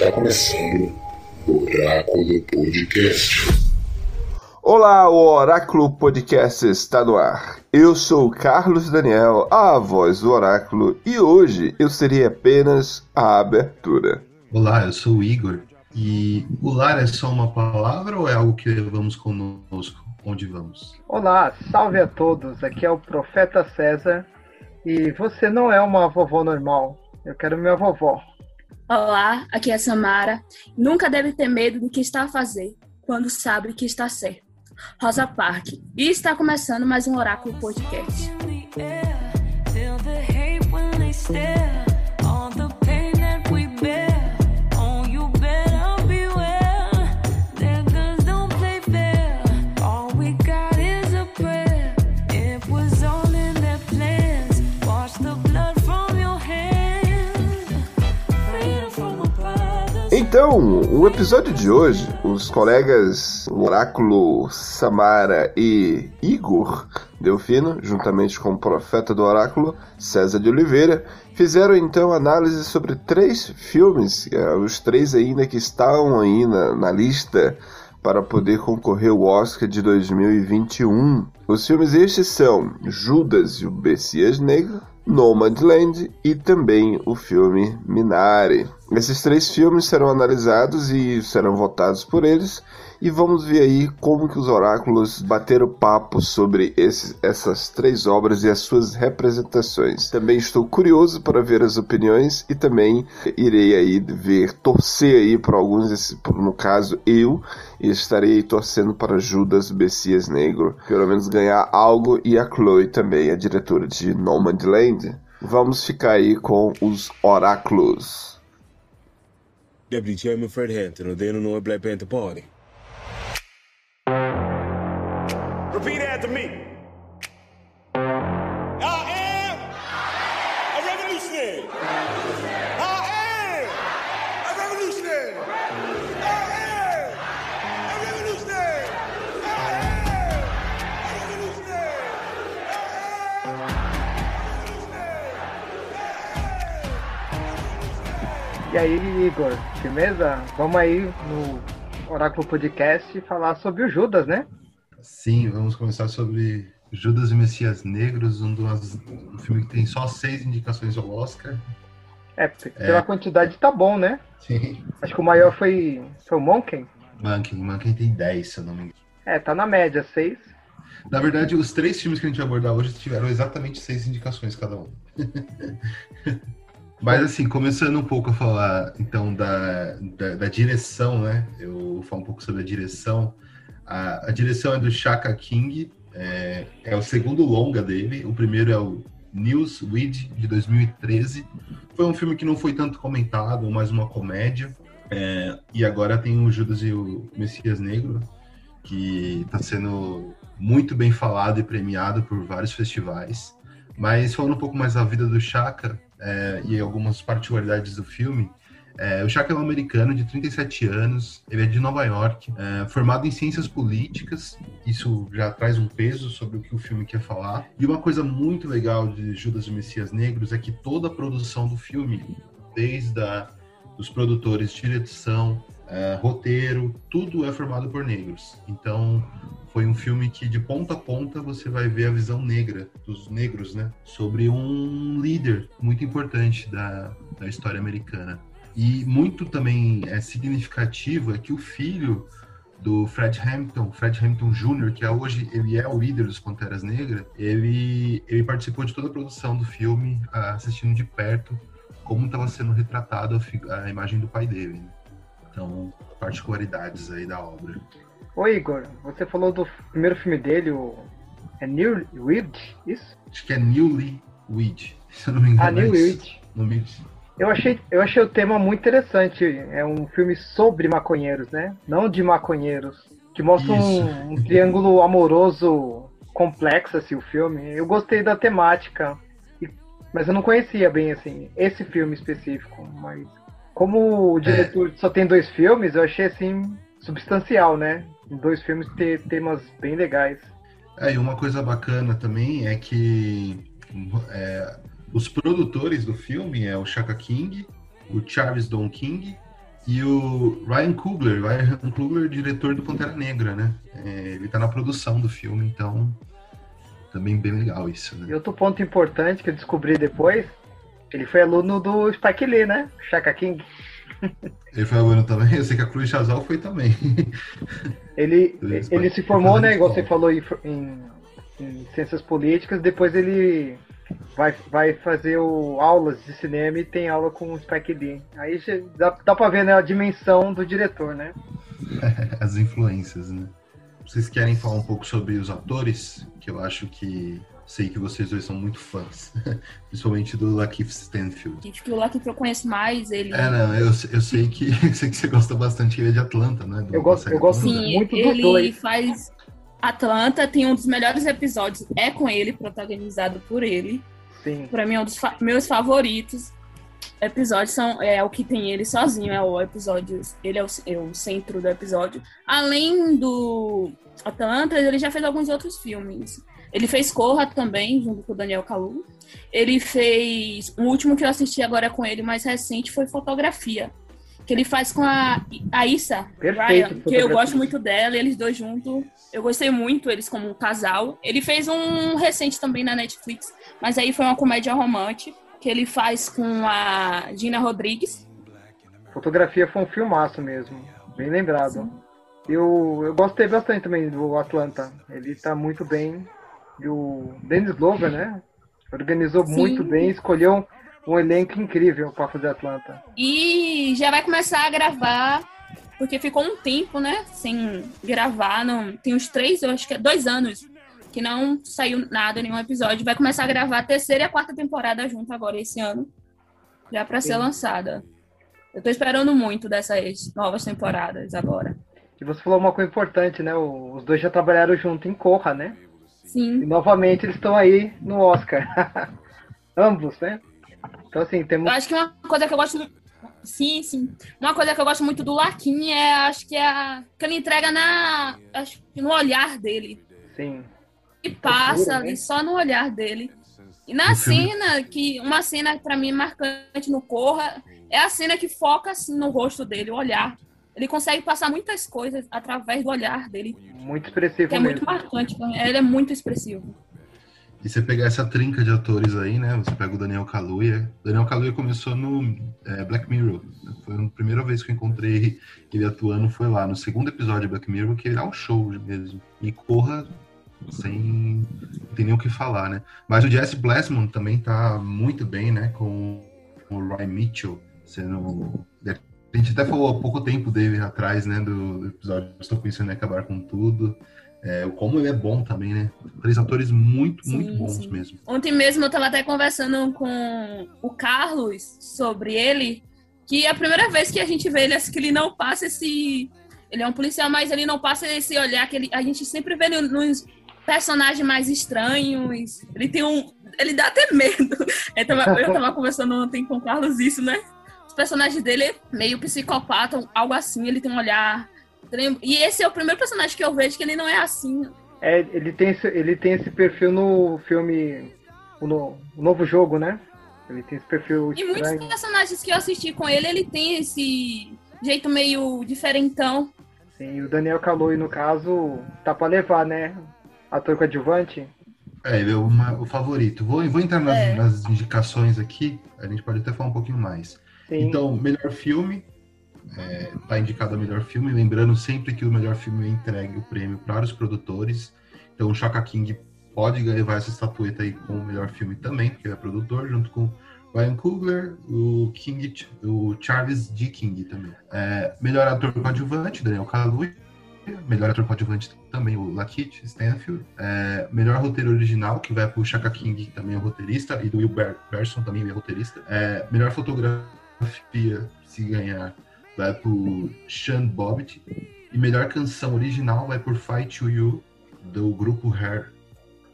Está começando o Oráculo Podcast. Olá, o Oráculo Podcast está no ar. Eu sou o Carlos Daniel, a voz do Oráculo, e hoje eu serei apenas a abertura. Olá, eu sou o Igor. E o lar é só uma palavra ou é algo que levamos conosco onde vamos? Olá, salve a todos. Aqui é o Profeta César. E você não é uma vovó normal. Eu quero minha vovó. Olá, aqui é Samara. Nunca deve ter medo do que está a fazer quando sabe que está certo. Rosa Park. E está começando mais um Oráculo Podcast. Então, o episódio de hoje, os colegas Oráculo Samara e Igor Delfino, juntamente com o profeta do Oráculo, César de Oliveira, fizeram então análise sobre três filmes, é, os três ainda que estão aí na, na lista para poder concorrer ao Oscar de 2021. Os filmes estes são Judas e o Messias Negro, Nomadland e também o filme Minari. Esses três filmes serão analisados e serão votados por eles e vamos ver aí como que os oráculos bateram papo sobre esses, essas três obras e as suas representações. Também estou curioso para ver as opiniões e também irei aí ver, torcer aí para alguns, no caso eu, estarei torcendo para Judas Messias Negro, pelo menos ganhar algo e a Chloe também, a diretora de Nomadland. Vamos ficar aí com os oráculos. Deputy Chairman Fred Hampton, ordained no Black Panther Party. Repeat after me. A a a a revolutionary. E aí, Igor, firmeza? Vamos aí no Oráculo Podcast falar sobre o Judas, né? Sim, vamos começar sobre Judas e Messias Negros, um, dos, um filme que tem só seis indicações ao Oscar. É, pela é. quantidade tá bom, né? Sim. Acho que o maior foi, foi o Monken. Monken, Monken tem 10, se eu não me engano. É, tá na média, seis. Na verdade, os três filmes que a gente vai abordar hoje tiveram exatamente seis indicações cada um. Mas assim, começando um pouco a falar então da, da, da, direção, né? Eu vou falar um pouco sobre a direção. A, a direção é do Shaka King, é, é, o segundo longa dele. O primeiro é o Newsweed, de 2013. Foi um filme que não foi tanto comentado, mais uma comédia. É, e agora tem o Judas e o Messias Negro, que está sendo muito bem falado e premiado por vários festivais. Mas falando um pouco mais da vida do Chaka, é, e algumas particularidades do filme. É, o Chaka é um americano de 37 anos, ele é de Nova York, é, formado em ciências políticas, isso já traz um peso sobre o que o filme quer falar. E uma coisa muito legal de Judas e Messias Negros é que toda a produção do filme, desde a, os produtores, direção, é, roteiro, tudo é formado por negros. Então, foi um filme que de ponta a ponta você vai ver a visão negra dos negros, né, sobre um líder muito importante da, da história americana. E muito também é significativo é que o filho do Fred Hampton, Fred Hampton Jr., que é hoje ele é o líder dos Panteras Negras, ele, ele participou de toda a produção do filme, assistindo de perto como estava sendo retratado a, a, imagem do pai dele. Né? Então, particularidades aí da obra. Ô Igor, você falou do primeiro filme dele, o. É New Weed? Isso? Acho que é Newly Weed, se eu não me engano. Ah, New Weed. Eu achei, eu achei o tema muito interessante. É um filme sobre maconheiros, né? Não de maconheiros. Que mostra um, um, triângulo amoroso complexo, assim, o filme. Eu gostei da temática. Mas eu não conhecia bem, assim, esse filme específico. Mas como o diretor é. só tem dois filmes, eu achei, assim, substancial, né? dois filmes ter temas bem legais. É, e uma coisa bacana também é que é, os produtores do filme é o Chaka King, o Charles Don King E o Ryan Coogler, Ryan Coogler, diretor do Pantera Negra, né? É, ele tá na produção do filme, então também bem legal isso, E né? outro ponto importante que eu descobri depois, ele foi aluno do Spike Lee, né? Shaka King. Ele foi aluno também, eu sei que a Cruz Chazal foi também. Ele, ele se formou, né? Igual você falou em, em- em ciências políticas, depois ele vai, vai fazer o, aulas de cinema e tem aula com o Spike Lee. Aí já dá, dá pra ver né, a dimensão do diretor, né? As influências, né? Vocês querem falar um pouco sobre os atores? Que eu acho que sei que vocês dois são muito fãs. Principalmente do Lakeith Stanfield. Acho que o que eu conheço mais, ele. É, não, eu, eu sei que sei que você gosta bastante ele é de Atlanta, né? Do- Eu gosto- eu gosto. Sim, muito dos ele dois. faz. Atlanta tem um dos melhores episódios, é com ele, protagonizado por ele. Sim. Pra mim é um dos fa- meus favoritos. Episódios são é o que tem ele sozinho, é o episódio, ele é o, é o centro do episódio. Além do Atlanta, ele já fez alguns outros filmes. Ele fez Corra também, junto com o Daniel Kalu. Ele fez. O último que eu assisti agora com ele, mais recente, foi Fotografia. Que ele faz com a Aissa Perfeito, Ryan, que eu gosto muito dela, eles dois juntos. Eu gostei muito, eles como um casal. Ele fez um recente também na Netflix, mas aí foi uma comédia romântica, que ele faz com a Gina Rodrigues. Fotografia foi um filmaço mesmo. Bem lembrado. Eu, eu gostei bastante também do Atlanta. Ele tá muito bem. E o Dennis Glover, né? Organizou Sim. muito bem, escolheu um elenco incrível para fazer Atlanta. E já vai começar a gravar, porque ficou um tempo, né? Sem gravar. Não, tem uns três, eu acho que é dois anos, que não saiu nada, nenhum episódio. Vai começar a gravar a terceira e a quarta temporada junto agora esse ano. Já pra ser lançada. Eu tô esperando muito dessas novas temporadas agora. E você falou uma coisa importante, né? Os dois já trabalharam junto em Corra, né? E Sim. novamente eles estão aí no Oscar. Ambos, né? Então assim, temos. Eu acho que uma coisa que eu gosto. Sim, sim. Uma coisa que eu gosto muito do Laquinha é, acho que é a. que ele entrega na. Acho que no olhar dele. Sim. E passa ali né? só no olhar dele. E na cena, que uma cena pra mim marcante no Corra, é a cena que foca assim no rosto dele, o olhar. Ele consegue passar muitas coisas através do olhar dele, Muito expressivo que é mesmo. muito marcante. Ele é muito expressivo. E você pegar essa trinca de atores aí, né? Você pega o Daniel Kaluuya. Daniel Kaluuya começou no é, Black Mirror. Foi a primeira vez que eu encontrei ele atuando, foi lá no segundo episódio de Black Mirror, que ele dá um show mesmo. E corra sem... Tem nem o que falar, né? Mas o Jesse Blessman também tá muito bem, né? Com o Ryan Mitchell sendo... A gente até falou há pouco tempo dele atrás, né? Do, episódio Estou Pensando em Acabar com Tudo. É, como ele é bom também, né? Três atores muito, Sim, muito bons sim. mesmo. Ontem mesmo eu tava até conversando com o Carlos sobre ele, que é a primeira vez que a gente vê ele, acho que ele não passa esse. Ele é um policial, mas ele não passa esse olhar que ele, a gente sempre vê ele nos personagens mais estranhos. Ele tem um. Ele dá até medo. Eu tava, eu tava conversando ontem com o Carlos isso, né? Os personagens dele é meio psicopata, algo assim, ele tem um olhar. E esse é o primeiro personagem que eu vejo que ele não é assim. É, ele tem esse, ele tem esse perfil no filme o, no- o novo jogo, né? Ele tem esse perfil E muitos estranho. personagens que eu assisti com ele, ele tem esse jeito meio diferentão. Sim, e o Daniel Kaluuya, no caso, tá pra levar, né? Ator coadjuvante. É, ele é uma- o favorito. Vou, vou entrar nas, É. nas indicações aqui, a gente pode até falar um pouquinho mais. Sim. Então, melhor filme, é, tá indicado a melhor filme, lembrando sempre que o melhor filme é entregue o prêmio para os produtores. Então, o Shaka King pode levar essa estatueta aí com o melhor filme também, porque ele é produtor, junto com Ryan Coogler, o King, o Charles D. King também. É, melhor ator coadjuvante, Daniel Kaluuya. Melhor ator coadjuvante também, o Lakeith Stanfield. É, melhor roteiro original, que vai pro Shaka King, que também é roteirista, e do Will Ber- Berson, também é roteirista. É, melhor fotografia, se ganhar, vai pro Sean Bobbitt. E melhor canção original vai por Fight to You, do grupo Hair.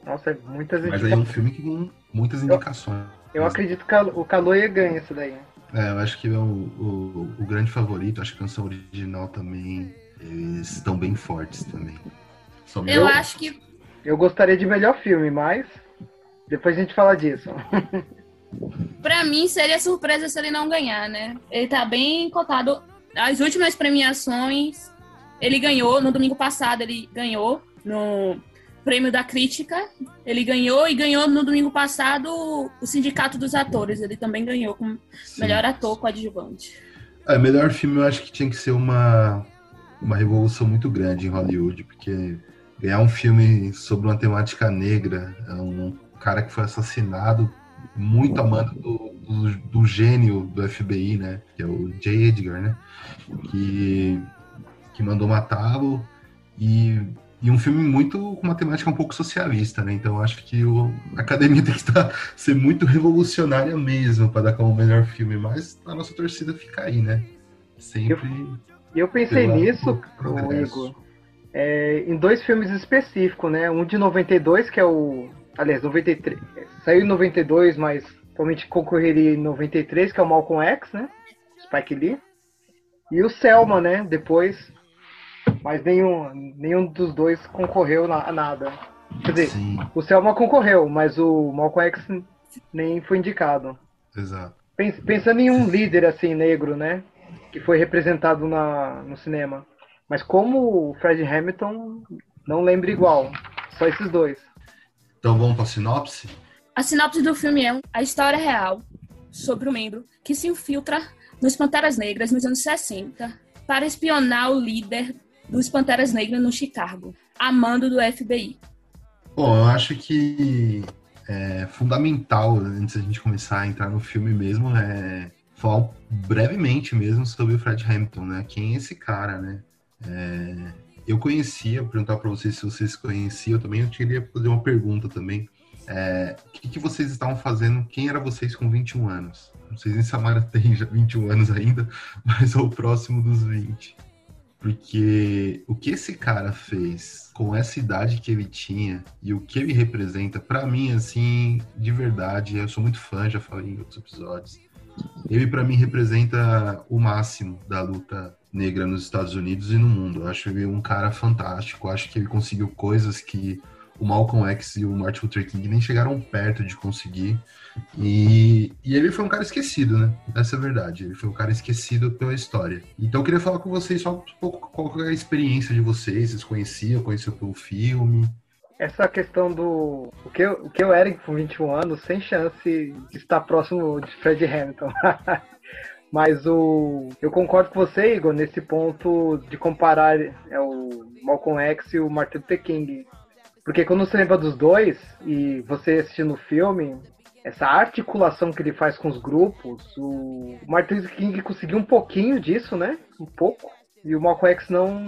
Nossa, é muitas Mas aí é um filme que com muitas indicações. Eu acredito que o Kaluuya ganha isso daí. É, eu acho que é o, o, o grande favorito. Acho que a canção original também. Eles estão bem fortes também. Bem Eu acho que Eu gostaria de melhor filme, mas depois a gente fala disso. pra mim seria surpresa se ele não ganhar, né? Ele tá bem cotado. As últimas premiações, ele ganhou, no domingo passado, ele ganhou no prêmio da crítica. Ele ganhou e ganhou no domingo passado o Sindicato dos Atores. Ele também ganhou como Sim. melhor ator coadjuvante. É, melhor filme eu acho que tinha que ser uma, uma revolução muito grande em Hollywood, porque ganhar um filme sobre uma temática negra, é um cara que foi assassinado muito amando do, do, do gênio do FBI, né? Que é o J. Edgar, né? Que, que mandou matá-lo e, e um filme muito com uma temática um pouco socialista, né? Então eu acho que o, a academia tem que estar, ser muito revolucionária mesmo para dar como melhor filme, mas a nossa torcida fica aí, né? Sempre. E eu pensei nisso. Igor, é, em dois filmes específicos, né? Um de 92, que é o. Aliás, 93. Saiu em 92, mas provavelmente concorreria em 93, que é o Malcolm X, né? Spike Lee. E o Selma, né? Depois. Mas nenhum, nenhum dos dois concorreu na- a nada. Quer dizer, Sim, o Selma concorreu, mas o Malcolm X nem foi indicado. exato. Pens- Pensando em um líder assim negro, né, que foi representado na, no cinema, mas como o Fred Hamilton não lembro igual, só esses dois. Então vamos para sinopse? A sinopse do filme é a história real sobre o membro que se infiltra nos Panteras Negras nos anos 60 para espionar o líder dos Panteras Negras no Chicago, a mando do FBI. Bom, eu acho que é fundamental, antes da gente começar a entrar no filme mesmo, é falar brevemente mesmo sobre o Fred Hampton, né? Quem é esse cara, né? É, eu conhecia, vou perguntar para vocês se vocês conheciam também, eu queria fazer uma pergunta também. É, o que, que vocês estavam fazendo? Quem era vocês com 21 anos? Não sei se Samara tem já 21 anos ainda, mas é o próximo dos 20. Porque o que esse cara fez com essa idade que ele tinha e o que ele representa, pra mim, assim, de verdade, eu sou muito fã, já falei em outros episódios. Ele, pra mim, representa o máximo da luta negra nos Estados Unidos e no mundo. Eu acho ele um cara fantástico. Acho que ele conseguiu coisas que o Malcolm X e o Martin Luther King nem chegaram perto de conseguir. E, e ele foi um cara esquecido, né? Essa é a verdade. Ele foi um cara esquecido pela história. Então eu queria falar com vocês só um pouco qual é a experiência de vocês. Vocês conheciam, conheciam pelo filme? Essa questão do o que eu, o que eu era com 21 anos, sem chance de estar próximo de Fred Hamilton. Mas o eu concordo com você, Igor, nesse ponto de comparar é, o Malcolm X e o Martin Luther King. Porque quando você lembra dos dois, e você assistindo o filme, essa articulação que ele faz com os grupos, o Martin Luther King conseguiu um pouquinho disso, né? Um pouco. E o Malcolm X não,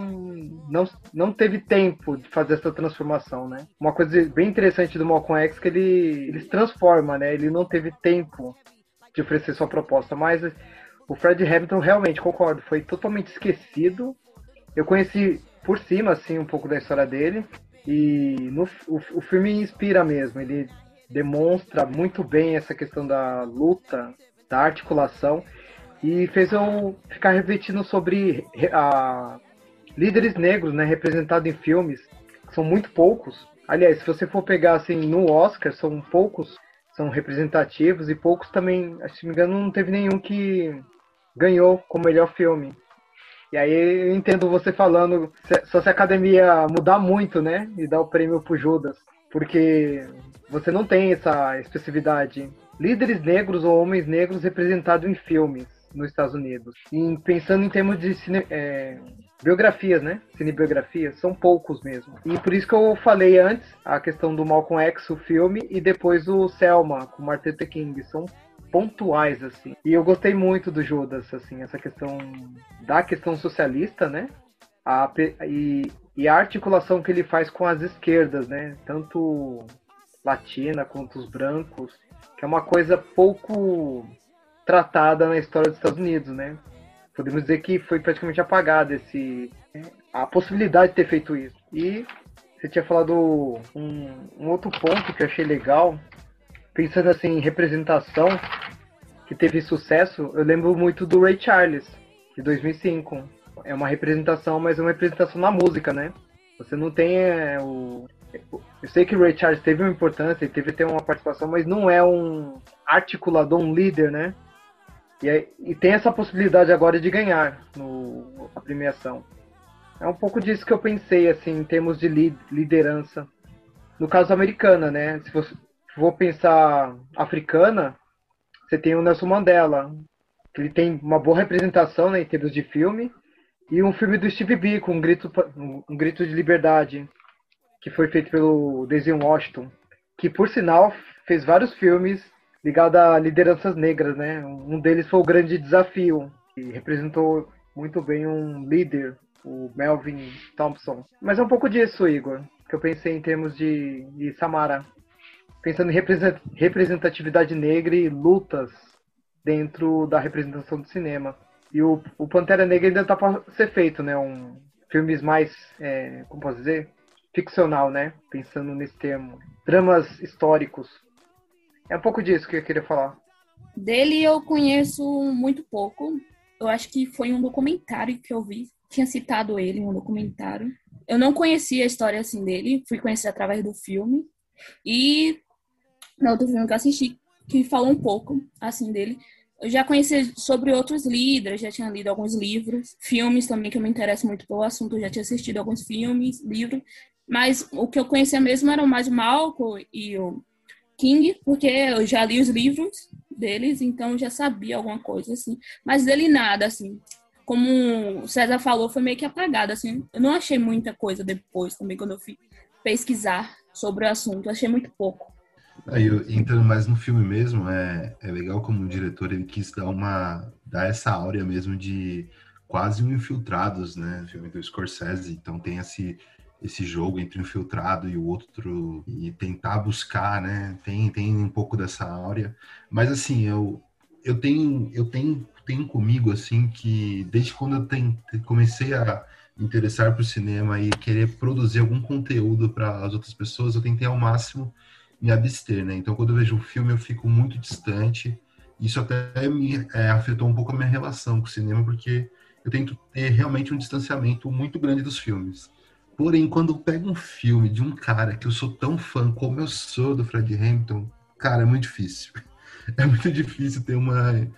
não, não teve tempo de fazer essa transformação, né? Uma coisa bem interessante do Malcolm X é que ele, ele se transforma, né? Ele não teve tempo de oferecer sua proposta, mas o Fred Hamilton realmente, concordo, foi totalmente esquecido. Eu conheci por cima, assim, um pouco da história dele. E no, o, o filme inspira mesmo, ele demonstra muito bem essa questão da luta, da articulação, e fez eu ficar refletindo sobre a, líderes negros, né, representados em filmes, que são muito poucos. Aliás, se você for pegar assim no Oscar, são poucos, são representativos e poucos também, se não me engano, não teve nenhum que ganhou como melhor filme. E aí eu entendo você falando, só se a academia mudar muito, né? E dar o prêmio pro Judas. Porque você não tem essa especificidade. Líderes negros ou homens negros representados em filmes nos Estados Unidos. E pensando em termos de cine, é, biografias, né? Cinebiografias, são poucos mesmo. E por isso que eu falei antes a questão do Malcolm X, o filme, e depois o Selma, com Martin Luther King. São pontuais, assim. E eu gostei muito do Judas, assim, essa questão da questão socialista, né? A, e, e a articulação que ele faz com as esquerdas, né? Tanto latina quanto os brancos, que é uma coisa pouco tratada na história dos Estados Unidos, né? Podemos dizer que foi praticamente apagada esse a possibilidade de ter feito isso. E você tinha falado um, um outro ponto que eu achei legal, pensando assim em representação que teve sucesso, eu lembro muito do Ray Charles de 2005. É uma representação, mas é uma representação na música, né? Você não tem é, o eu sei que o Ray Charles teve uma importância, ele teve até uma participação, mas não é um articulador, um líder, né? E, aí- e tem essa possibilidade agora de ganhar no, a premiação. É um pouco disso que eu pensei, assim, em termos de li- liderança. No caso americana, né? Se for pensar africana, você tem o Nelson Mandela, que ele tem uma boa representação né, em termos de filme, e um filme do Steve Biko, um grito, um, grito de liberdade, que foi feito pelo Denzel Washington, que por sinal fez vários filmes ligados a lideranças negras, né? Um deles foi o Grande Desafio, que representou muito bem um líder, o Melvin Thompson. Mas é um pouco disso, Igor, que eu pensei em termos de, de Samara. Pensando em represent- representatividade negra e lutas dentro da representação do cinema. E o, o Pantera Negra ainda tá para ser feito, né? Um filmes mais, é, como posso dizer, ficcional, né? Pensando nesse termo, dramas históricos. É um pouco disso que eu queria falar. Dele eu conheço muito pouco. Eu acho que foi um documentário que eu vi. Tinha citado ele em um documentário. Eu não conhecia a história assim dele, fui conhecer através do filme. E no outro filme que eu assisti, que falou um pouco assim dele. Eu já conhecia sobre outros líderes, já tinha lido alguns livros, filmes também que eu me interesso muito pelo assunto, eu já tinha assistido alguns filmes, livros, mas o que eu conhecia mesmo eram mais o Malcolm e o King, porque eu já li os livros deles, então já sabia alguma coisa assim, mas dele nada assim. Como o César falou, foi meio que apagado assim. Eu não achei muita coisa depois também quando eu fui pesquisar sobre o assunto, eu achei muito pouco. Aí, entrando mais no filme mesmo, é, é legal como o diretor ele quis dar uma dar essa áurea mesmo de quase um infiltrados, né? Filme do Scorsese, então tem esse esse jogo entre um infiltrado e o outro e tentar buscar, né? Tem tem um pouco dessa áurea, mas assim eu eu tenho eu tenho tenho comigo assim que desde quando eu ten- comecei a interessar por cinema e querer produzir algum conteúdo para as outras pessoas, eu tentei ao máximo me abster, né? Então, quando eu vejo um filme, eu fico muito distante. Isso até me é, afetou um pouco a minha relação com o cinema, porque eu tento ter realmente um distanciamento muito grande dos filmes. Porém, quando eu pego um filme de um cara que eu sou tão fã como eu sou do Fred Hampton, cara, é muito difícil. É muito difícil ter uma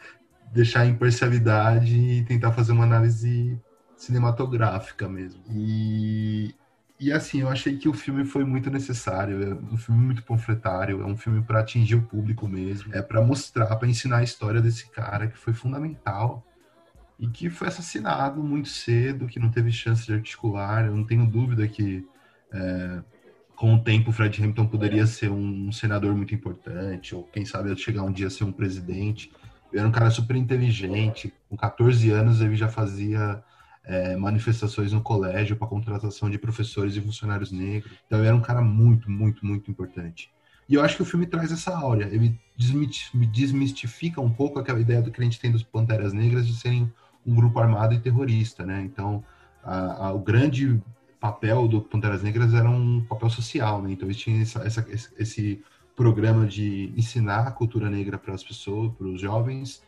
deixar a imparcialidade e tentar fazer uma análise cinematográfica mesmo. E e assim, eu achei que o filme foi muito necessário, é um filme muito panfletário, é um filme para atingir o público mesmo, é para mostrar, para ensinar a história desse cara que foi fundamental e que foi assassinado muito cedo, que não teve chance de articular. Eu não tenho dúvida que é, com o tempo o Fred Hampton poderia ser um senador muito importante, ou quem sabe chegar um dia a ser um presidente. Ele era um cara super inteligente, com 14 anos ele já fazia é, manifestações no colégio para contratação de professores e funcionários negros. Então ele era um cara muito, muito, muito importante. E eu acho que o filme traz essa áurea. Ele desmistifica um pouco aquela ideia do que a gente tem dos Panteras Negras de serem um grupo armado e terrorista, né? Então, a- a- o grande papel do Panteras Negras era um papel social, né? Então, eles tinham essa, essa- esse programa de ensinar a cultura negra para as pessoas, para os jovens,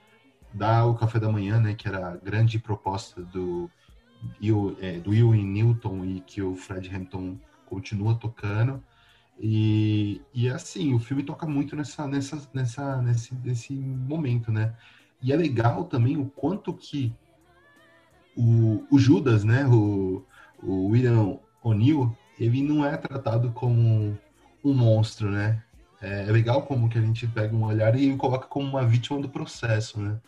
dar o café da manhã, né? Que era a grande proposta do É, do Will Newton e que o Fred Hampton continua tocando. E, e assim, o filme toca muito nessa, nessa, nessa, nesse, nesse momento, né? E é legal também o quanto que o, o Judas, né? O, o William O'Neill, ele não é tratado como um monstro, né? É legal como que a gente pega um olhar e coloca como uma vítima do processo, né?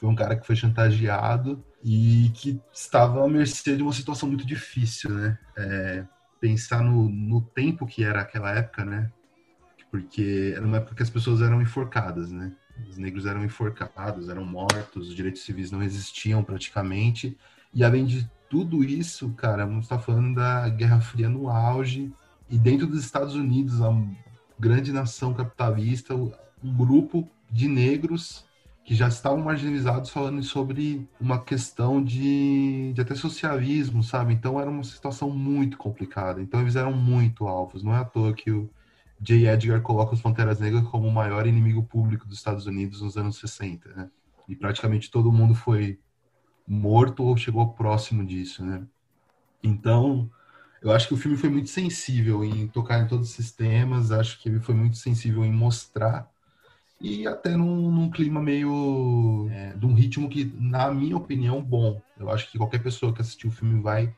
Foi um cara que foi chantageado e que estava à mercê de uma situação muito difícil, né? É, pensar no, no tempo que era aquela época, né? Porque era uma época que as pessoas eram enforcadas, né? Os negros eram enforcados, eram mortos, os direitos civis não existiam praticamente. E além de tudo isso, cara, vamos estar falando da Guerra Fria no auge. E dentro dos Estados Unidos, a grande nação capitalista, um grupo de negros que já estavam marginalizados falando sobre uma questão de, de até socialismo, sabe? Então era uma situação muito complicada. Então eles eram muito alvos. Não é à toa que o J. Edgar coloca os Panteras Negras como o maior inimigo público dos Estados Unidos nos anos 60, né? E praticamente todo mundo foi morto ou chegou próximo disso, né? Então, eu acho que o filme foi muito sensível em tocar em todos esses temas, acho que ele foi muito sensível em mostrar e até num, num clima meio. É, de um ritmo que, na minha opinião, bom. Eu acho que qualquer pessoa que assistir o filme vai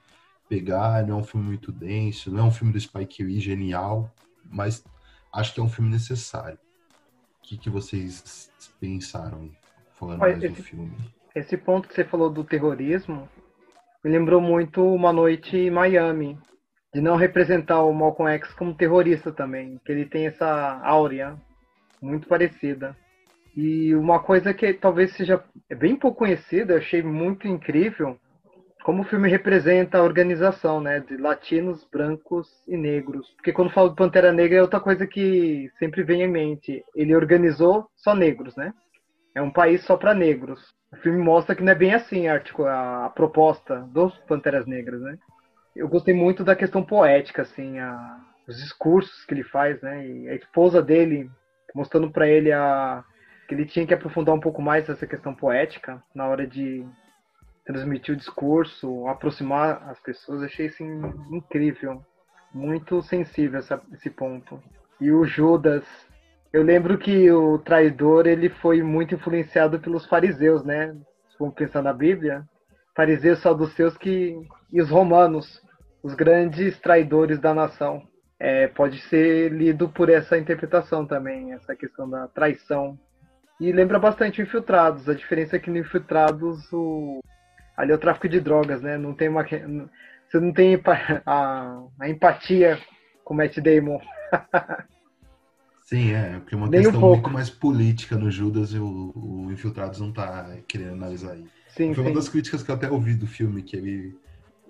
pegar. Não é um filme muito denso, não é um filme do Spike Lee genial, mas acho que é um filme necessário. O que, que vocês pensaram falando Olha, mais do esse- filme? Esse ponto que você falou do terrorismo me lembrou muito Uma Noite em Miami, de não representar o Malcolm X como terrorista também, que ele tem essa áurea muito parecida. E uma coisa que talvez seja bem pouco conhecida, eu achei muito incrível, como o filme representa a organização, né, de latinos, brancos e negros. Porque quando falo de Pantera Negra é outra coisa que sempre vem em mente. Ele organizou só negros, né? É um país só para negros. O filme mostra que não é bem assim a, a proposta dos Panteras Negras, né? Eu gostei muito da questão poética, assim, a- os discursos que ele faz, né? E a esposa dele mostrando para ele a, que ele tinha que aprofundar um pouco mais essa questão poética na hora de transmitir o discurso, aproximar as pessoas. Achei assim incrível, muito sensível essa, esse ponto. E o Judas, eu lembro que o traidor ele foi muito influenciado pelos fariseus, né? Vamos pensar na Bíblia, fariseus saduceus que e os romanos, os grandes traidores da nação. É, pode ser lido por essa interpretação também, essa questão da traição. E lembra bastante o Infiltrados. A diferença é que no Infiltrados o ali é o tráfico de drogas, né? Não tem uma você não tem a, a empatia com o Matt Damon. Sim, é, porque é uma Nem um questão pouco. muito mais política no Judas e o, o Infiltrados não tá querendo analisar isso. Sim, Foi uma sim. das críticas que eu até ouvi do filme, que ele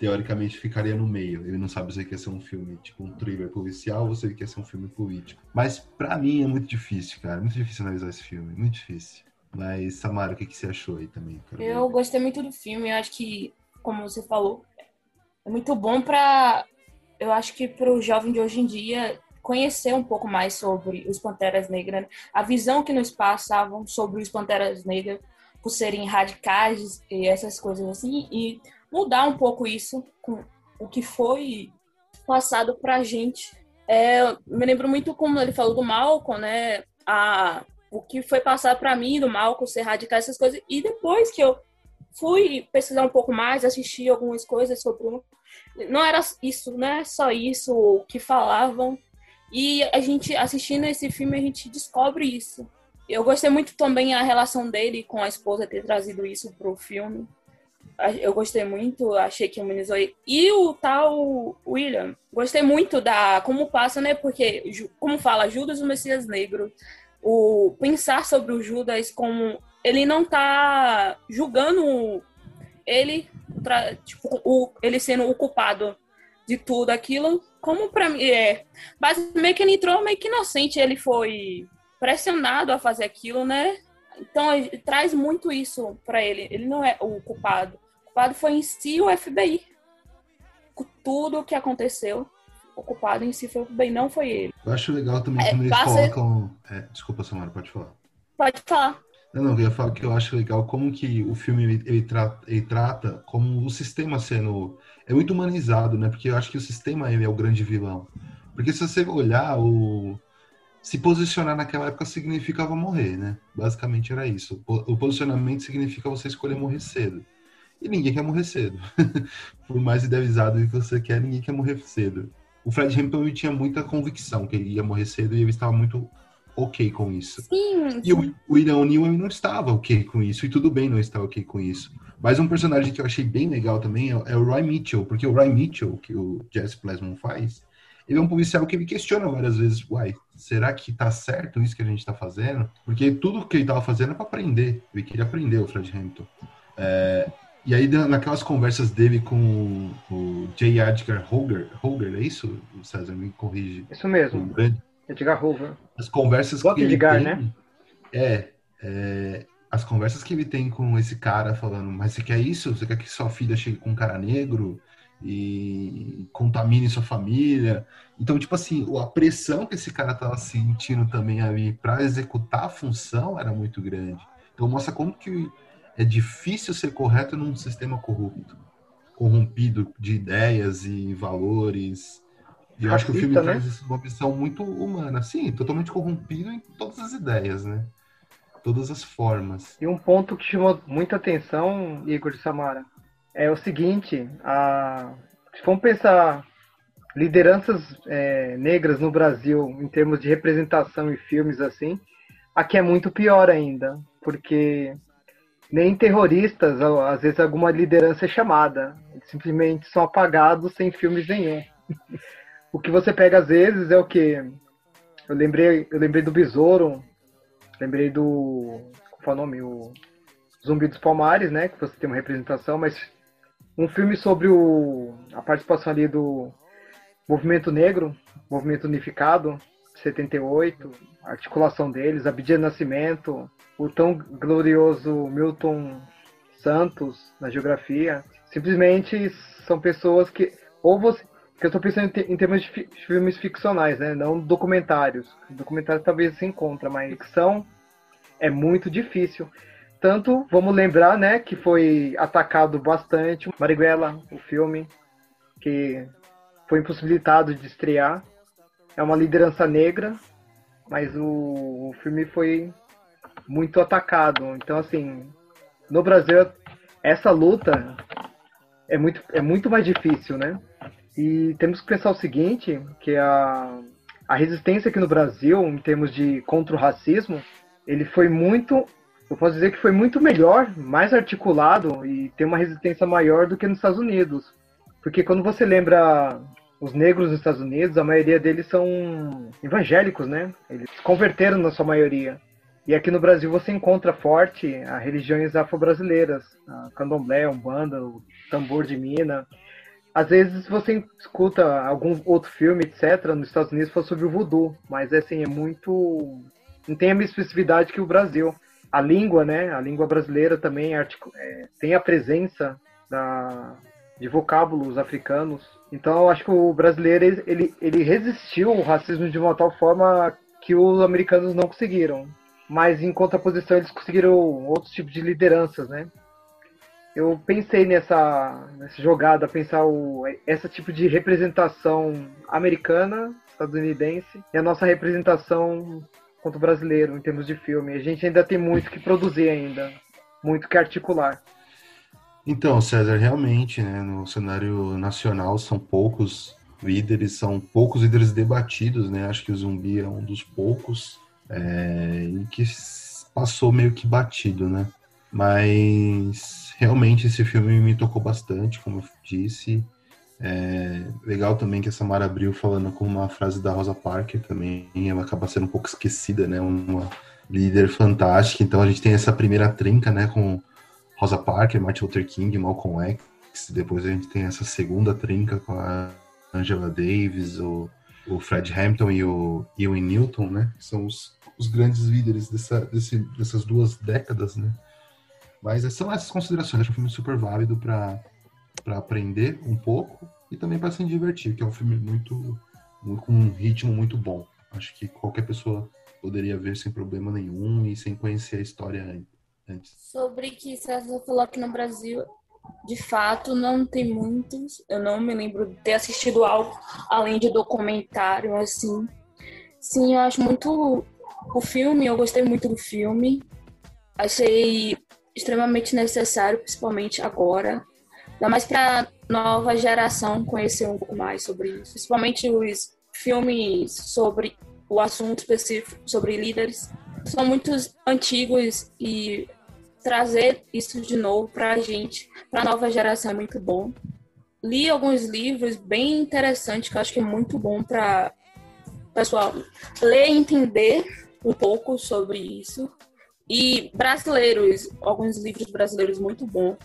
teoricamente ficaria no meio. Ele não sabe se ele quer ser um filme tipo um thriller policial ou se ele quer ser um filme político. Mas pra mim é muito difícil, cara. Muito difícil analisar esse filme, muito difícil. Mas, Samara, o que, que você achou aí também? Quero Eu gostei muito do filme. Eu acho que, como você falou, é muito bom pra. Eu acho que para o jovem de hoje em dia conhecer um pouco mais sobre os Panteras Negras, a visão que nos passavam sobre os Panteras Negras por serem radicais e essas coisas assim, e mudar um pouco isso com o que foi passado pra gente. É, me lembro muito como ele falou do Malcolm, né? A, o que foi passado pra mim do Malcolm ser radical, essas coisas. E depois que eu fui pesquisar um pouco mais, assistir algumas coisas sobre o não era isso, não é só isso que falavam. E a gente assistindo esse filme a gente descobre isso. Eu gostei muito também a relação dele com a esposa ter trazido isso pro filme. Eu gostei muito, achei que humanizou ele. E o tal William, gostei muito da como passa, né? Porque como fala Judas o Messias Negro, o pensar sobre o Judas como ele não tá julgando ele tipo, o, ele sendo o culpado de tudo aquilo, como pra mim é. Mas meio que ele entrou meio que inocente, ele foi pressionado a fazer aquilo, né? Então ele traz muito isso pra ele. Ele não é o culpado. Culpado foi em si o FBI. Tudo o que aconteceu, o culpado em si foi o FBI, não foi ele. Eu acho legal também É, quando eles passa- colocam. É, desculpa, Samara, pode falar. Pode falar. Não, não, eu ia falar que eu acho legal como que o filme ele, ele tra- ele trata como o sistema sendo. É muito humanizado, né? Porque eu acho que o sistema ele é o grande vilão. Porque se você olhar, o. Se posicionar naquela época significava morrer, né? Basicamente era isso. O posicionamento significa você escolher morrer cedo. E ninguém quer morrer cedo. Por mais idealizado que você quer, ninguém quer morrer cedo. O Fred Hampton tinha muita convicção que ele ia morrer cedo e ele estava muito ok com isso. Sim, E o William O'Neill não estava ok com isso, e tudo bem não estar ok com isso. Mas um personagem que eu achei bem legal também é, é o Roy Mitchell, porque o Roy Mitchell, que o Jesse Plasmon faz, ele é um policial que ele questiona várias vezes, uai, será que tá certo isso que a gente tá fazendo? Porque tudo que ele tava fazendo é pra aprender, ele queria aprender, o Fred Hampton. É, e aí, na- naquelas conversas dele com o J. Edgar Hoover, Hoover, é isso, César? Me corrige. Isso O mesmo, grande Edgar Hoover. as conversas Gosto que ele de Gar, tem, né? É, é, as conversas que ele tem com esse cara falando, mas você quer isso? Você quer que sua filha chegue com um cara negro e contamine sua família? Então, tipo assim, a pressão que esse cara tava sentindo também ali para executar a função era muito grande. Então mostra como que é difícil ser correto num sistema corrupto, corrompido de ideias e valores. E eu acho que o filme né? traz isso, uma visão muito humana, sim, totalmente corrompido em todas as ideias, né? todas as formas. E um ponto que chamou muita atenção, Igor de Samara, é o seguinte, a... se vamos pensar lideranças é, negras no Brasil em termos de representação em filmes assim, aqui é muito pior ainda, porque nem terroristas, às vezes alguma liderança é chamada, eles simplesmente são apagados sem filmes nenhum. o que você pega às vezes é o que eu lembrei, eu lembrei do Besouro, lembrei do qual foi o nome, o Zumbi dos Palmares, né, que você tem uma representação, mas um filme sobre o, a participação ali do movimento negro, movimento unificado, 78, a articulação deles, Abdias Nascimento, o tão glorioso Milton Santos na geografia, simplesmente são pessoas que ou você que eu estou pensando em, termos de fi, filmes ficcionais, né? Não documentários. Documentários talvez se encontra, mas ficção é muito difícil. Tanto, vamos lembrar, né, que foi atacado bastante Marighella, o filme, que foi impossibilitado de estrear. É uma liderança negra, mas o, o filme foi muito atacado. Então, assim, no Brasil, essa luta é muito, é muito mais difícil, né? E temos que pensar o seguinte, que a, a resistência aqui no Brasil, em termos de contra o racismo, ele foi muito, eu posso dizer que foi muito melhor, mais articulado e tem uma resistência maior do que nos Estados Unidos. Porque quando você lembra os negros nos Estados Unidos, a maioria deles são evangélicos, né? Eles se converteram na sua maioria. E aqui no Brasil você encontra forte as religiões afro-brasileiras, candomblé, umbanda, o tambor de mina. Às vezes você escuta algum outro filme, etc., nos Estados Unidos fala sobre o voodoo, mas assim, é muito. não tem a mesma especificidade que o Brasil. A língua, né? A língua brasileira também é, tem a presença da, de vocábulos africanos. Então eu acho que o brasileiro ele, ele resistiu ao racismo de uma tal forma que os americanos não conseguiram mas em contraposição eles conseguiram outros tipos de lideranças, né? Eu pensei nessa, nessa jogada, pensar o, essa tipo de representação americana, estadunidense, e a nossa representação quanto brasileiro em termos de filme. A gente ainda tem muito que produzir ainda, muito que articular. Então, César, realmente, né, no cenário nacional são poucos líderes, são poucos líderes debatidos, né? Acho que o Zumbi é um dos poucos é, e que passou meio que batido, né? Mas realmente esse filme me tocou bastante, como eu disse. É legal também que a Samara abriu falando com uma frase da Rosa Parker também, ela acaba sendo um pouco esquecida, né? Uma líder fantástica. Então a gente tem essa primeira trinca, né? Com Rosa Parker, Martin Luther King, Malcolm X. Depois a gente tem essa segunda trinca com a Angela Davis, o, o Fred Hampton e o Ewan Newton, né? Que são os os grandes líderes dessa, desse, dessas duas décadas, né? Mas são essas considerações. Acho um filme super válido para aprender um pouco e também para se divertir, que é um filme muito, muito, com um ritmo muito bom. Acho que qualquer pessoa poderia ver sem problema nenhum e sem conhecer a história antes. Sobre que César falou que no Brasil, de fato, não tem muitos. Eu não me lembro de ter assistido algo além de documentário, assim. Sim, eu acho muito o filme, eu gostei muito do filme. Achei extremamente necessário, principalmente agora. Ainda mais para nova geração conhecer um pouco mais sobre isso. Principalmente os filmes sobre o assunto específico, sobre líderes. São muito antigos e trazer isso de novo para a gente, para a nova geração, é muito bom. Li alguns livros bem interessantes que eu acho que é muito bom para pessoal ler e entender um pouco sobre isso. E brasileiros, alguns livros brasileiros muito bons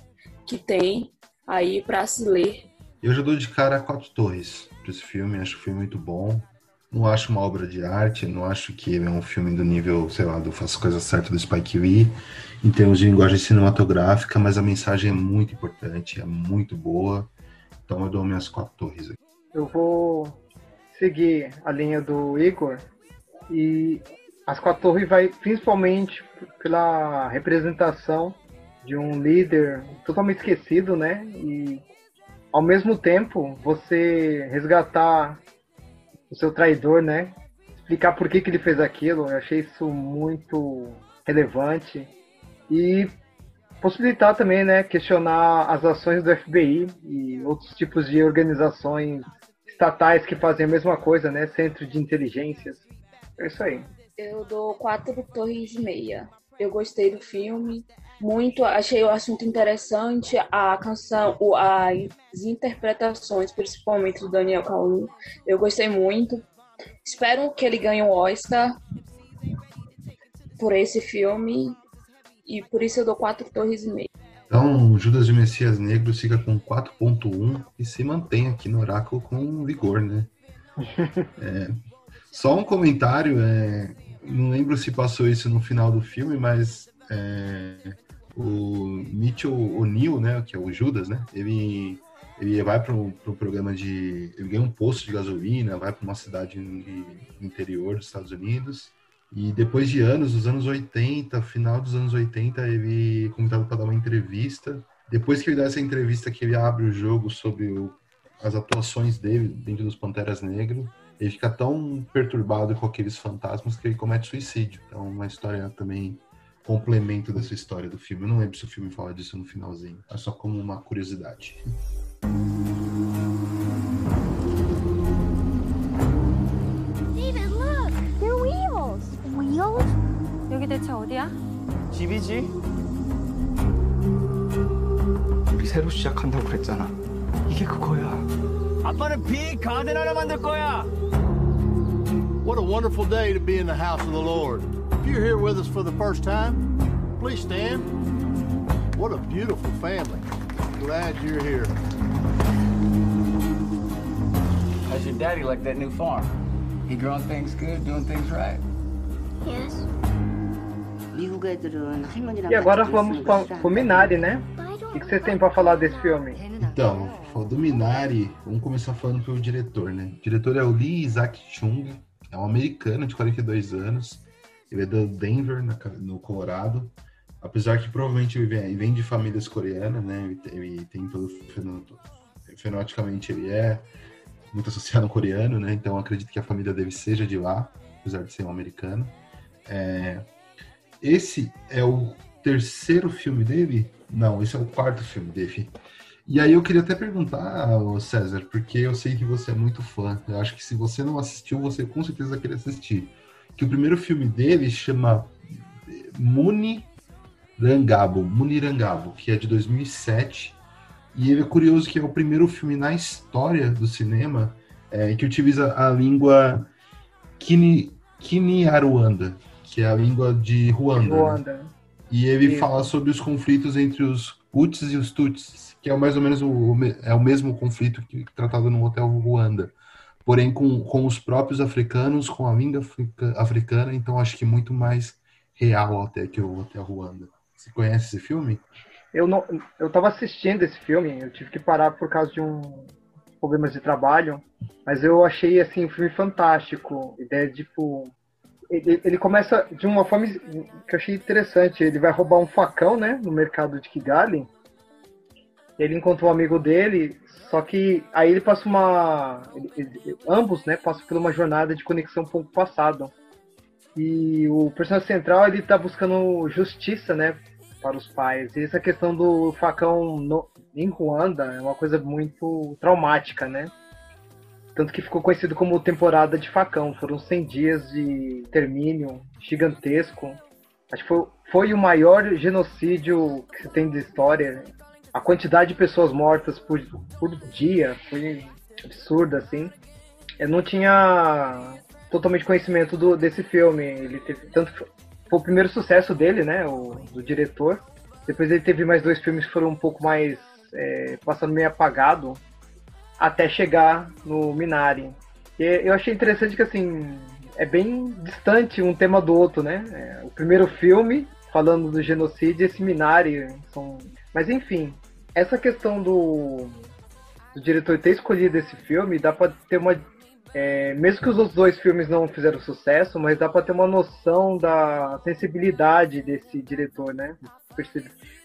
que tem aí para se ler. Eu já dou de cara a Quatro Torres para esse filme, acho o filme muito bom. Não acho uma obra de arte, não acho que é um filme do nível, sei lá, do Faço Coisa Certa do Spike Lee, em termos de linguagem cinematográfica, mas a mensagem é muito importante, é muito boa. Então eu dou minhas quatro torres aqui. Eu vou seguir a linha do Igor e as Quatro Torres vai principalmente pela representação de um líder totalmente esquecido, né? E ao mesmo tempo você resgatar o seu traidor, né? Explicar por que, que ele fez aquilo. Eu achei isso muito relevante e possibilitar também, né, questionar as ações do FBI e outros tipos de organizações estatais que fazem a mesma coisa, né, centro de inteligências. É isso aí. Eu dou quatro torres e meia. Eu gostei do filme muito, achei o assunto interessante, a canção, o- as interpretações, principalmente do Daniel Kaluuya, eu gostei muito. Espero que ele ganhe o Oscar por esse filme e por isso eu dou quatro torres e meia. Então, Judas de Messias Negro fica com 4.1 e se mantém aqui no Oráculo com vigor, né? É, só um comentário, é, não lembro se passou isso no final do filme, mas é, o Mitchell O'Neill, né, que é o Judas, né, ele, ele vai para um programa de... ele ganha um posto de gasolina, vai para uma cidade no interior dos Estados Unidos e depois de anos, nos anos 80, final dos anos 80, ele é convidado para dar uma entrevista. Depois que ele dá essa entrevista, que ele abre o jogo sobre o- as atuações dele dentro dos Panteras Negras, ele fica tão perturbado com aqueles fantasmas que ele comete suicídio. Então, uma história também complemento dessa história do filme. Eu não lembro se o filme fala disso no finalzinho. É só como uma curiosidade. David, look! They're wheels! Wheels? 여기 대체 어디야? 집이지? 우리 새로 시작한다고 그랬잖아. 이게 그거야. 아빠는 빅 가든 하나 만들 거야. What a wonderful day to be in the house of the Lord. If you're here with us for the first time, please stand. What a beautiful family. Glad you're here. How's your daddy like that new farm? He growing things good, doing things right? Yes. E agora vamos para o Minari, né? O que vocês têm para falar desse filme? Então, do Minari, vamos começar falando pelo diretor, né? O diretor é o Lee Isaac Chung, é um americano de 42 anos. Ele é do Denver, na no Colorado. Apesar que provavelmente ele vem, de famílias coreanas, né? Ele tem, todo feno- fenoticamente ele é muito associado ao coreano, né? Então acredito que a família dele seja de lá, apesar de ser um americano. É, Esse é o terceiro filme dele? Não, esse é o quarto filme dele. E aí eu queria até perguntar, César, porque eu sei que você é muito fã. Eu acho que se você não assistiu, você com certeza querer assistir. Que o primeiro filme dele chama Muni Rangabo, Munirangabo, que é de 2007. E ele é curioso que é o primeiro filme na história do cinema é, que utiliza a língua Kini, Kiniaruanda, que é a língua de Ruanda. né? Ruanda. E ele Isso. fala sobre os conflitos entre os Hutus e os Tutsis, que é mais ou menos o, é o mesmo conflito que tratado no Hotel Ruanda. Porém, com, com os próprios africanos, com a língua africa- africana, então acho que muito mais real até que o Hotel Ruanda. Você conhece esse filme? Eu não, eu tava assistindo esse filme, eu tive que parar por causa de um problemas de trabalho, mas eu achei assim um filme fantástico. Ideia de tipo ele, ele começa de uma forma que eu achei interessante. Ele vai roubar um facão, né, no mercado de Kigali. Ele encontra um amigo dele, só que aí ele passa uma, ambos, né, passam por uma jornada de conexão com o passado. E o personagem central ele tá buscando justiça, né, para os pais. E essa questão do facão no- em Ruanda é uma coisa muito traumática, né? Tanto que ficou conhecido como temporada de facão. Foram 100 dias de termínio gigantesco. Acho que foi, foi o maior genocídio que se tem de história. A quantidade de pessoas mortas por, por dia foi absurda, assim. Eu não tinha totalmente conhecimento do, desse filme. Ele teve tanto foi o primeiro sucesso dele, né, o, do diretor. Depois ele teve mais dois filmes que foram um pouco mais é, passando meio apagado, até chegar no Minari. E eu achei interessante que assim é bem distante um tema do outro, né? É, o primeiro filme falando do genocídio, e esse Minari são, mas enfim, essa questão do, do diretor ter escolhido esse filme dá para ter uma é, mesmo que os outros dois filmes não fizeram sucesso, mas dá para ter uma noção da sensibilidade desse diretor, né?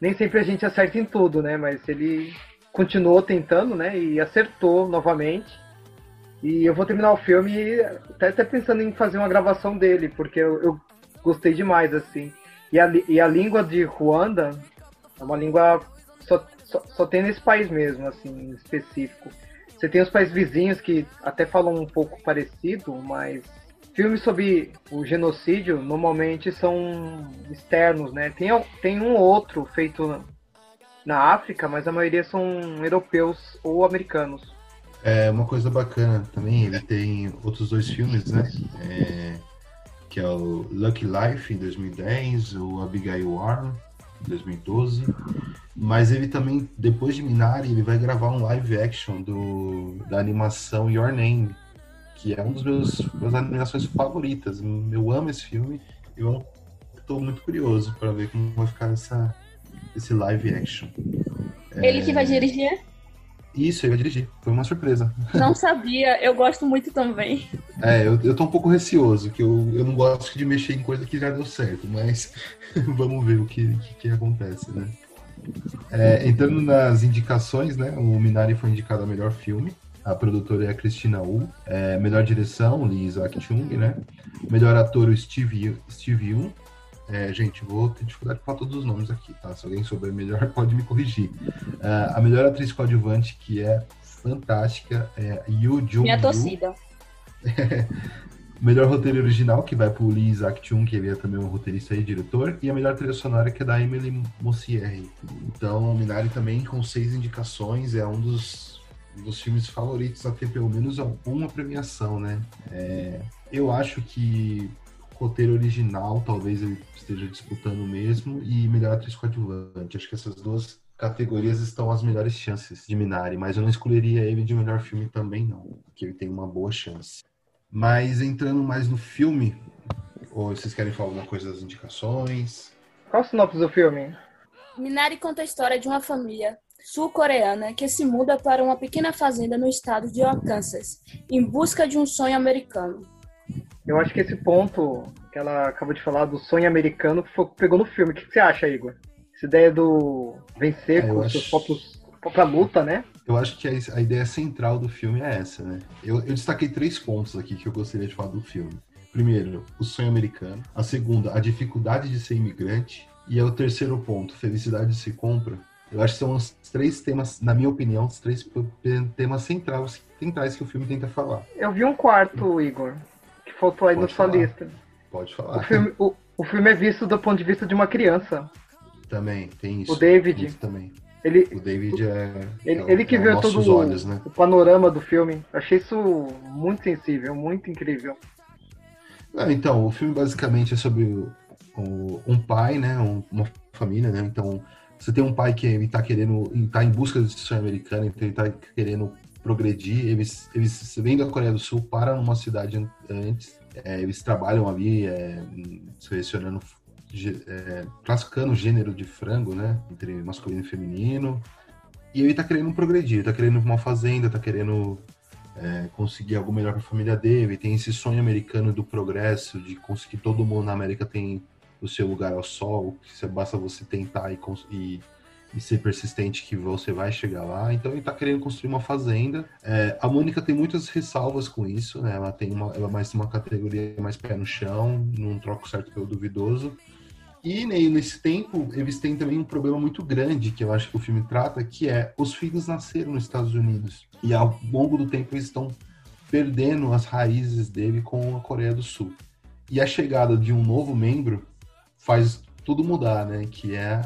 Nem sempre a gente acerta em tudo, né? Mas ele continuou tentando, né? E acertou novamente. E eu vou terminar o filme até, até pensando em fazer uma gravação dele, porque eu, eu gostei demais, assim. E a, e a língua de Ruanda é uma língua só, só, só tem nesse país mesmo, assim, em específico. Você tem os países vizinhos que até falam um pouco parecido, mas filmes sobre o genocídio normalmente são externos, né? Tem, tem um ou outro feito na África, mas a maioria são europeus ou americanos. É uma coisa bacana também, ele tem outros dois filmes, né? É, que é o Lucky Life em 2010, o Abigail Warren 2012. Mas ele também, depois de Minari, ele vai gravar um live action do, da animação Your Name, que é um dos meus das animações favoritas. Eu amo esse filme. Eu estou muito curioso para ver como vai ficar essa, esse live action. Ele que vai dirigir? Isso, ele vai dirigir. Foi uma surpresa. Não sabia, eu gosto muito também. É, eu, eu tô um pouco receoso, que eu, eu não gosto de mexer em coisa que já deu certo, mas vamos ver o que, que, que acontece, né? É, entrando nas indicações, né? O Minari foi indicado a melhor filme. A produtora é a Cristina Wu. É, melhor direção, Lee Isaac Chung, né? Melhor ator, o Steve, Steve Yeun. É, gente, vou ter dificuldade de falar todos os nomes aqui, tá? Se alguém souber melhor, pode me corrigir. É, a melhor atriz coadjuvante, que é fantástica, é Yoo Jung Minha torcida. Melhor roteiro original, que vai pro Lee Isaac Chung, que ele é também um roteirista e diretor. E a melhor trilha sonora, que é da Emily Mossieri. Então, o Minari também, com seis indicações, é um dos, dos filmes favoritos a ter pelo menos alguma premiação, né? É, eu acho que roteiro original, talvez ele esteja disputando mesmo, e melhor atriz coadjuvante. Acho que essas duas categorias estão as melhores chances de Minari, mas eu não escolheria ele de melhor filme também, não, porque ele tem uma boa chance. Mas entrando mais no filme, ou vocês querem falar alguma coisa das indicações? Qual o sinopse do filme? Minari conta a história de uma família sul-coreana que se muda para uma pequena fazenda no estado de Arkansas, em busca de um sonho americano. Eu acho que esse ponto que ela acabou de falar do sonho americano foi pegou no filme. O que que você acha, Igor? Essa ideia do vencer eu com acho- seus próprios própria luta, né? Eu acho que a, ideia central do filme é essa, né? Eu, eu destaquei três pontos aqui que eu gostaria de falar do filme. Primeiro, o sonho americano. A segunda, a dificuldade de ser imigrante. E é o terceiro ponto, felicidade se compra. Eu acho que são os três temas, na minha opinião, os três temas centrais, centrais que o filme tenta falar. Eu vi um quarto, Igor, faltou aí Pode na sua falar. lista. Pode O falar. filme, o, o filme é visto do ponto de vista de uma criança. Também, tem isso. O David. Isso também. Ele, O David é. ele, é o- ele que é o viu todo o- olhos, né? o panorama do filme. Achei isso muito sensível, muito incrível. Não, então, o filme basicamente é sobre o- o- um pai, né? um- uma família, né? Então, você tem um pai que ele tá querendo, tá em busca desse sonho americano, então ele tá querendo progredir. Eles, eles vêm da Coreia do Sul, param numa cidade an- antes, é, eles trabalham ali é, selecionando, é, classificando o gênero de frango, né? Entre masculino e feminino. E ele tá querendo progredir, tá querendo uma fazenda, tá querendo é, conseguir algo melhor para a família dele. Tem esse sonho americano do progresso, de conseguir todo mundo na América tem o seu lugar ao sol, que basta você tentar e, e, e ser persistente que você vai chegar lá. Então ele está querendo construir uma fazenda. É, a Mônica tem muitas ressalvas com isso, né? Ela tem uma, ela é mais uma categoria mais pé no chão, não troca certo pelo duvidoso. E né, nesse tempo, eles têm também um problema muito grande que eu acho que o filme trata, que é os filhos nasceram nos Estados Unidos. E ao longo do tempo eles estão perdendo as raízes dele com a Coreia do Sul. E a chegada de um novo membro faz tudo mudar, né? Que é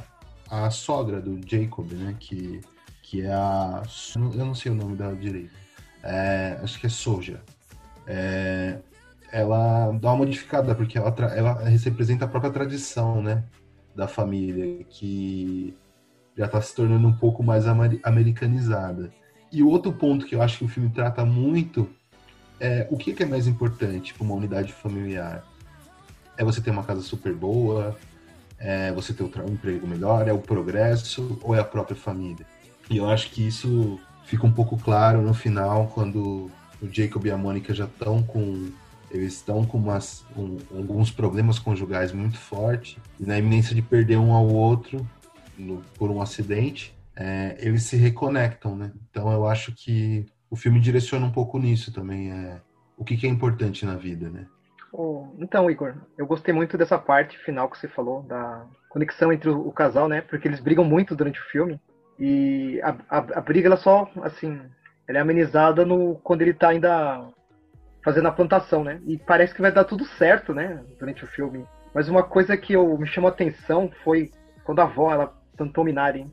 a sogra do Jacob, né? Que, que é a. Eu não sei o nome dela direito. É, acho que é Soja. É, ela dá uma modificada, porque ela, ela representa a própria tradição, né? Da família, que já está se tornando um pouco mais ameri- americanizada. E o outro ponto que eu acho que o filme trata muito é o que, que é mais importante para uma unidade familiar? É você ter uma casa super boa? É você ter um emprego melhor? É o progresso? Ou é a própria família? E eu acho que isso fica um pouco claro no final, quando o Jacob e a Mônica já estão com. Eles estão com umas, um- alguns problemas conjugais muito fortes, e na iminência de perder um ao outro no- por um acidente, é, eles se reconectam, né? Então eu acho que o filme direciona um pouco nisso também, é o que, que é importante na vida, né? Oh, então, Igor, eu gostei muito dessa parte final que você falou, da conexão entre o, o casal, né? Porque eles brigam muito durante o filme. E a, a, a, briga, ela só, assim, ela é amenizada no, quando ele tá ainda fazendo a plantação, né? E parece que vai dar tudo certo, né? Durante o filme. Mas uma coisa que eu, me chamou a atenção foi quando a avó, ela plantou Minari.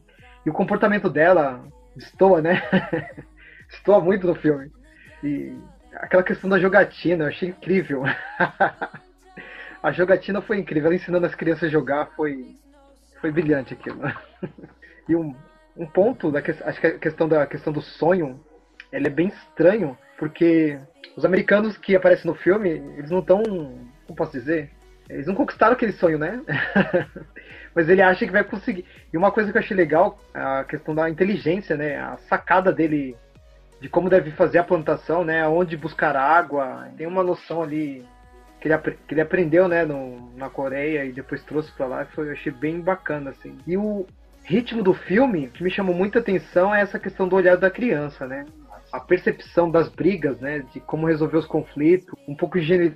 E o comportamento dela destoa, né? destoa muito no filme. E aquela questão da jogatina, eu achei incrível. a jogatina foi incrível. Ela ensinando as crianças a jogar foi, foi brilhante aquilo. e um, um ponto da acho que a questão da questão do sonho, ele é bem estranho, porque os americanos que aparecem no filme, eles não estão, como posso dizer, eles não conquistaram aquele sonho, né? Mas ele acha que vai conseguir. E uma coisa que eu achei legal, a questão da inteligência, né? A sacada dele de como deve fazer a plantação, né? Onde buscar água. Tem uma noção ali que ele, que ele aprendeu, né? No, na Coreia e depois trouxe para lá. Foi, eu achei bem bacana, assim. E o ritmo do filme, que me chamou muita atenção, é essa questão do olhar da criança, né? A percepção das brigas, né? De como resolver os conflitos. Um pouco de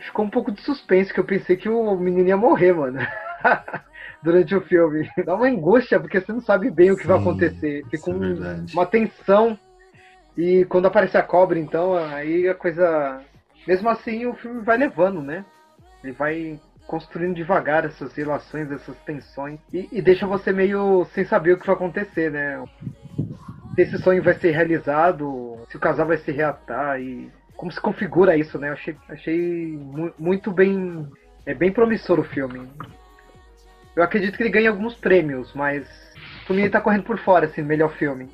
ficou um pouco de suspense, que eu pensei que o menino ia morrer, mano. Durante o filme. Dá uma angústia, porque você não sabe bem o que vai acontecer. Fica um, é uma tensão e quando aparece a cobra, então, aí a coisa. Mesmo assim, o filme vai levando, né? Ele vai construindo devagar essas relações, essas tensões. E, e deixa você meio sem saber o que vai acontecer, né? Se esse sonho vai ser realizado, se o casal vai se reatar e como se configura isso, né? Eu achei, achei mu muito bem. É bem promissor o filme. Eu acredito que ele ganha alguns prêmios, mas mim ele tá correndo por fora, assim, melhor filme.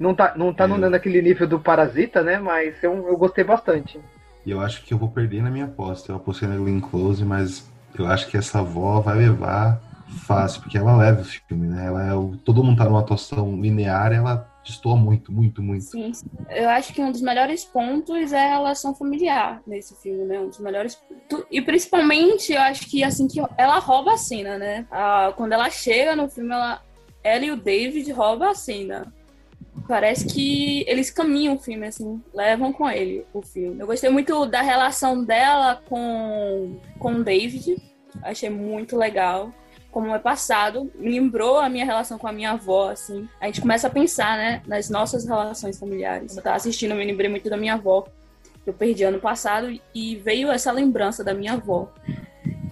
Não tá, não tá é. naquele nível do Parasita, né? Mas eu, eu gostei bastante. E eu acho que eu vou perder na minha aposta. Eu apostei na Glenn Close, mas eu acho que essa avó vai levar fácil, porque ela leva o filme, né? Ela é o, todo mundo tá numa atuação linear, ela destoa muito, muito, muito. Sim, eu acho que um dos melhores pontos é a relação familiar nesse filme, né? Um dos melhores. E principalmente, eu acho que assim que ela rouba a cena, né? Ah, quando ela chega no filme, ela, ela e o David roubam a cena parece que eles caminham o filme, assim, levam com ele o filme. Eu gostei muito da relação dela com, com o David, achei muito legal. Como é passado, me lembrou a minha relação com a minha avó, assim. A gente começa a pensar, né, nas nossas relações familiares. Eu tava assistindo, me lembrei muito da minha avó, que eu perdi ano passado, e veio essa lembrança da minha avó.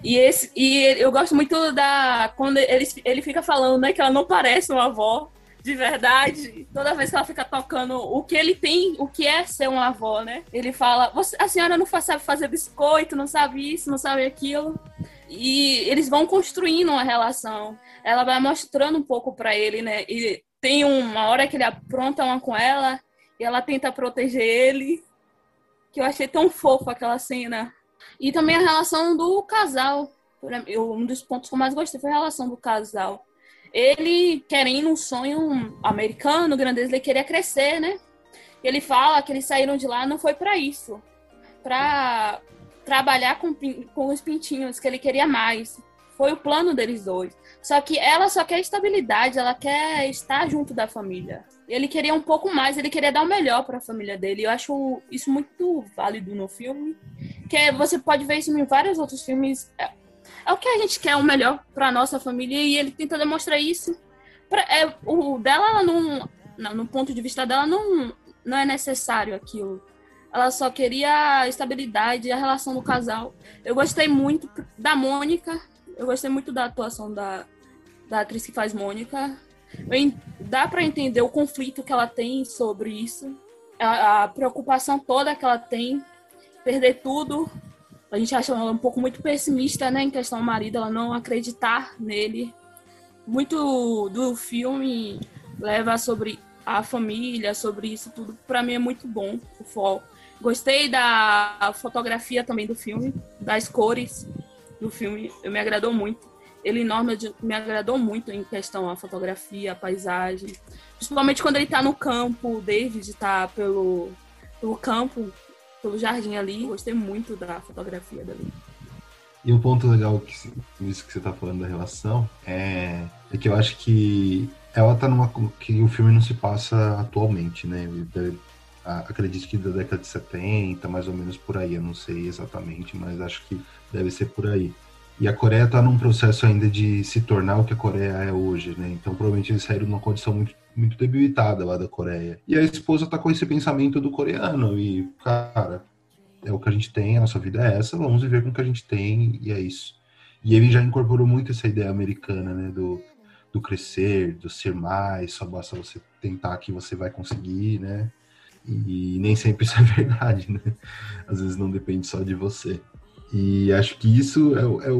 E, esse, e eu gosto muito da. Quando ele, ele fica falando, né, que ela não parece uma avó de verdade, toda vez que ela fica tocando o que ele tem, o que é ser uma avó, né? Ele fala, a senhora não sabe fazer biscoito, não sabe isso, não sabe aquilo. E eles vão construindo uma relação. Ela vai mostrando um pouco para ele, né? E tem uma hora que ele apronta uma com ela e ela tenta proteger ele. Que eu achei tão fofo aquela cena. E também a relação do casal. Um dos pontos que eu mais gostei foi a relação do casal ele querendo um sonho americano, grandeza, ele queria crescer, né? Ele fala que eles saíram de lá não foi para isso, para trabalhar com, com os pintinhos, que ele queria mais. Foi o plano deles dois. Só que ela só quer estabilidade, ela quer estar junto da família. Ele queria um pouco mais, ele queria dar o melhor para a família dele. Eu acho isso muito válido no filme. Que é, você pode ver isso em vários outros filmes é o que a gente quer o melhor para nossa família e ele tenta demonstrar isso. Pra, é, o dela, ela não, não, no ponto de vista dela, não, não é necessário aquilo. Ela só queria a estabilidade a relação do casal. Eu gostei muito da Mônica. Eu gostei muito da atuação da, da atriz que faz Mônica. Eu, dá para entender o conflito que ela tem sobre isso. A, a preocupação toda que ela tem. Perder tudo a gente acha ela um pouco muito pessimista, né, em questão ao marido, ela não acreditar nele. Muito do filme leva sobre a família, sobre isso tudo. Para mim é muito bom o foco. Gostei da fotografia também do filme, das cores do filme, me agradou muito. Ele enorme me agradou muito em questão a fotografia, a paisagem. Principalmente quando ele tá no campo, o David tá pelo, pelo campo, pelo jardim ali. Gostei muito da fotografia dali. E um ponto legal que que você está falando da relação é, é que eu acho que ela tá numa que o filme não se passa atualmente, né? acredito que da década de 70, mais ou menos por aí, eu não sei exatamente, mas acho que deve ser por aí. E a Coreia está num processo ainda de se tornar o que a Coreia é hoje, né? Então provavelmente eles saíram numa condição muito, muito debilitada lá da Coreia. E a esposa tá com esse pensamento do coreano e, cara, é o que a gente tem, a nossa vida é essa, vamos viver com o que a gente tem e é isso. E ele já incorporou muito essa ideia americana, né? Do, do crescer, do ser mais, só basta você tentar que você vai conseguir, né? E nem sempre isso é verdade, né? Às vezes não depende só de você. E acho que isso é, é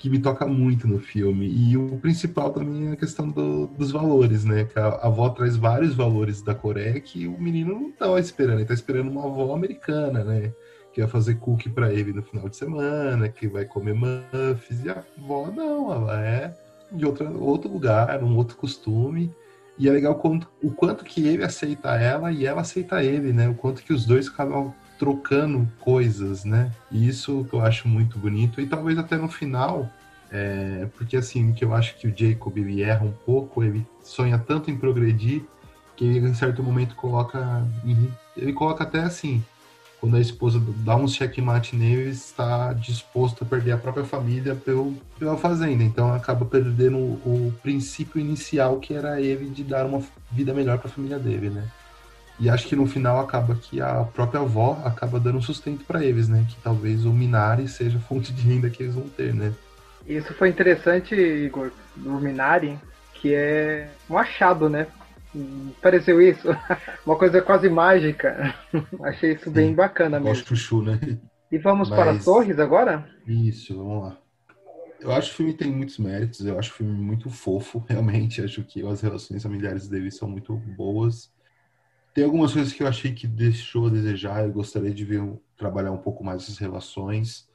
que me toca muito no filme. E o principal também é a questão do- dos valores, né? Que a, a avó traz vários valores da Coreia que o menino não tá esperando. Ele tá esperando uma avó americana, né? Que vai fazer cookie pra ele no final de semana, que vai comer muffins. E a avó não, ela é de outra, outro lugar, um outro costume. E é legal quanto, o quanto que ele aceita ela e ela aceita ele, né? O quanto que os dois acabam trocando coisas, né? E isso que eu acho muito bonito. E talvez até no final, é, porque assim, que eu acho que o Jacob ele erra um pouco, ele sonha tanto em progredir, que ele em certo momento coloca. Ele coloca até assim. Quando a esposa dá um checkmate nele, ele está disposto a perder a própria família pelo, pela fazenda. Então acaba perdendo o, o princípio inicial que era ele de dar uma vida melhor para a família dele, né? E acho que no final acaba que a própria avó acaba dando um sustento para eles, né? Que talvez o Minari seja a fonte de renda que eles vão ter, né? Isso foi interessante, Igor, do Minari, que é um achado, né? Pareceu isso? Uma coisa quase mágica. Achei isso bem bacana Igual mesmo. chuchu, né? E vamos para as Mas- torres agora? Isso, vamos lá. Eu acho que o filme tem muitos méritos, eu acho o filme muito fofo, realmente. Acho que as relações familiares dele são muito boas. Tem algumas coisas que eu achei que deixou a desejar, eu gostaria de ver trabalhar um pouco mais essas relações.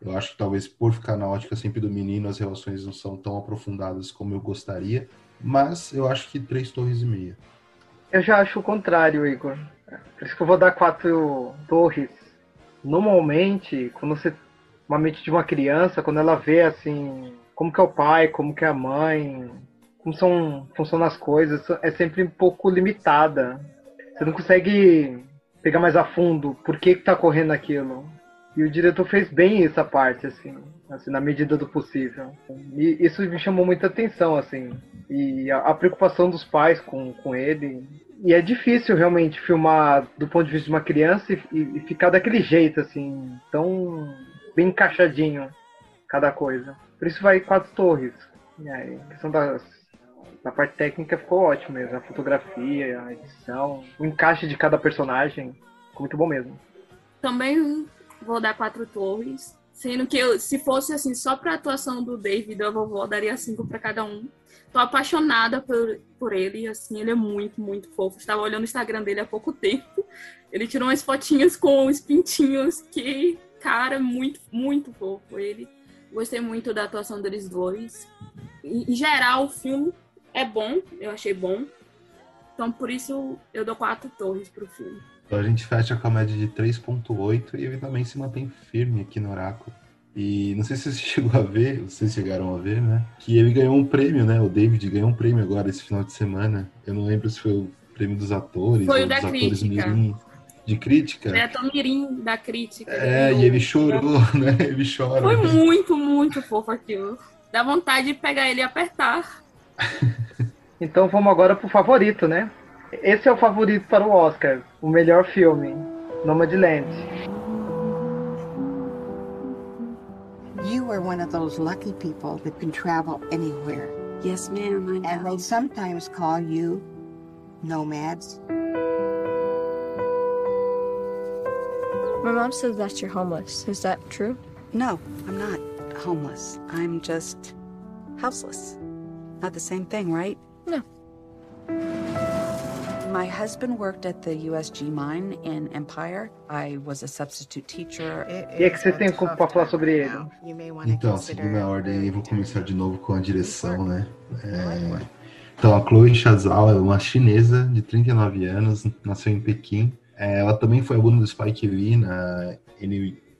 Eu acho que talvez por ficar na ótica sempre do menino, as relações não são tão aprofundadas como eu gostaria. Mas eu acho que três torres e meia. Eu já acho o contrário, Igor. Por isso que eu vou dar quatro torres. Normalmente, quando você. Uma mente de uma criança, quando ela vê assim. Como que é o pai, como que é a mãe, como são, funcionam as coisas, é sempre um pouco limitada. Você não consegue pegar mais a fundo por que, que tá correndo aquilo. E o diretor fez bem essa parte, assim, assim, na medida do possível. E isso me chamou muita atenção, assim. E a, a preocupação dos pais com, com ele. E é difícil realmente filmar do ponto de vista de uma criança e, e- ficar daquele jeito, assim, tão bem encaixadinho cada coisa. Por isso vai quatro torres. E aí, a questão das, da parte técnica ficou ótimo mesmo. A fotografia, a edição, o encaixe de cada personagem. Ficou muito bom mesmo. Também vou dar quatro torres. Sendo que eu, se fosse assim, só pra atuação do David, a vovó daria cinco pra cada um. Tô apaixonada por, por ele, assim, ele é muito, muito fofo. Estava olhando o Instagram dele há pouco tempo. Ele tirou umas fotinhas com os pintinhos, que, cara, muito, muito fofo ele. Gostei muito da atuação deles dois. Em geral, o filme é bom, eu achei bom. Então, por isso, eu dou quatro torres pro filme. Então a gente fecha com a média de 3.8 e ele também se mantém firme aqui no Oráculo. E não sei se você chegou a ver, vocês chegaram a ver, né? Que ele ganhou um prêmio, né? O David ganhou um prêmio agora esse final de semana. Eu não lembro se foi o prêmio dos atores Foi o ou da dos atores crítica. mirim de crítica. É a mirim da crítica. É, e ele chorou, né? Ele chora. Foi muito, muito fofo aquilo. Dá vontade de pegar ele e apertar. Então vamos agora pro favorito, né? Esse é o favorito para o Oscar, o melhor filme, Nomadland. You are one of those lucky people that can travel anywhere. Yes, ma'am, I know. And they sometimes call you nomads. My mom says that you're homeless. Is that true? No, I'm not homeless. I'm just houseless. Not the same thing, right? No. My husband worked at the USG mine in Empire. I was a substitute teacher. E é que vocês têm para falar sobre ele? Então, seguindo a ordem, eu vou começar de novo com a direção, né? É, Então, a Chloe Chazal é uma chinesa de 39 anos, nasceu em Pequim. É, ela também foi aluna do Spike Lee na,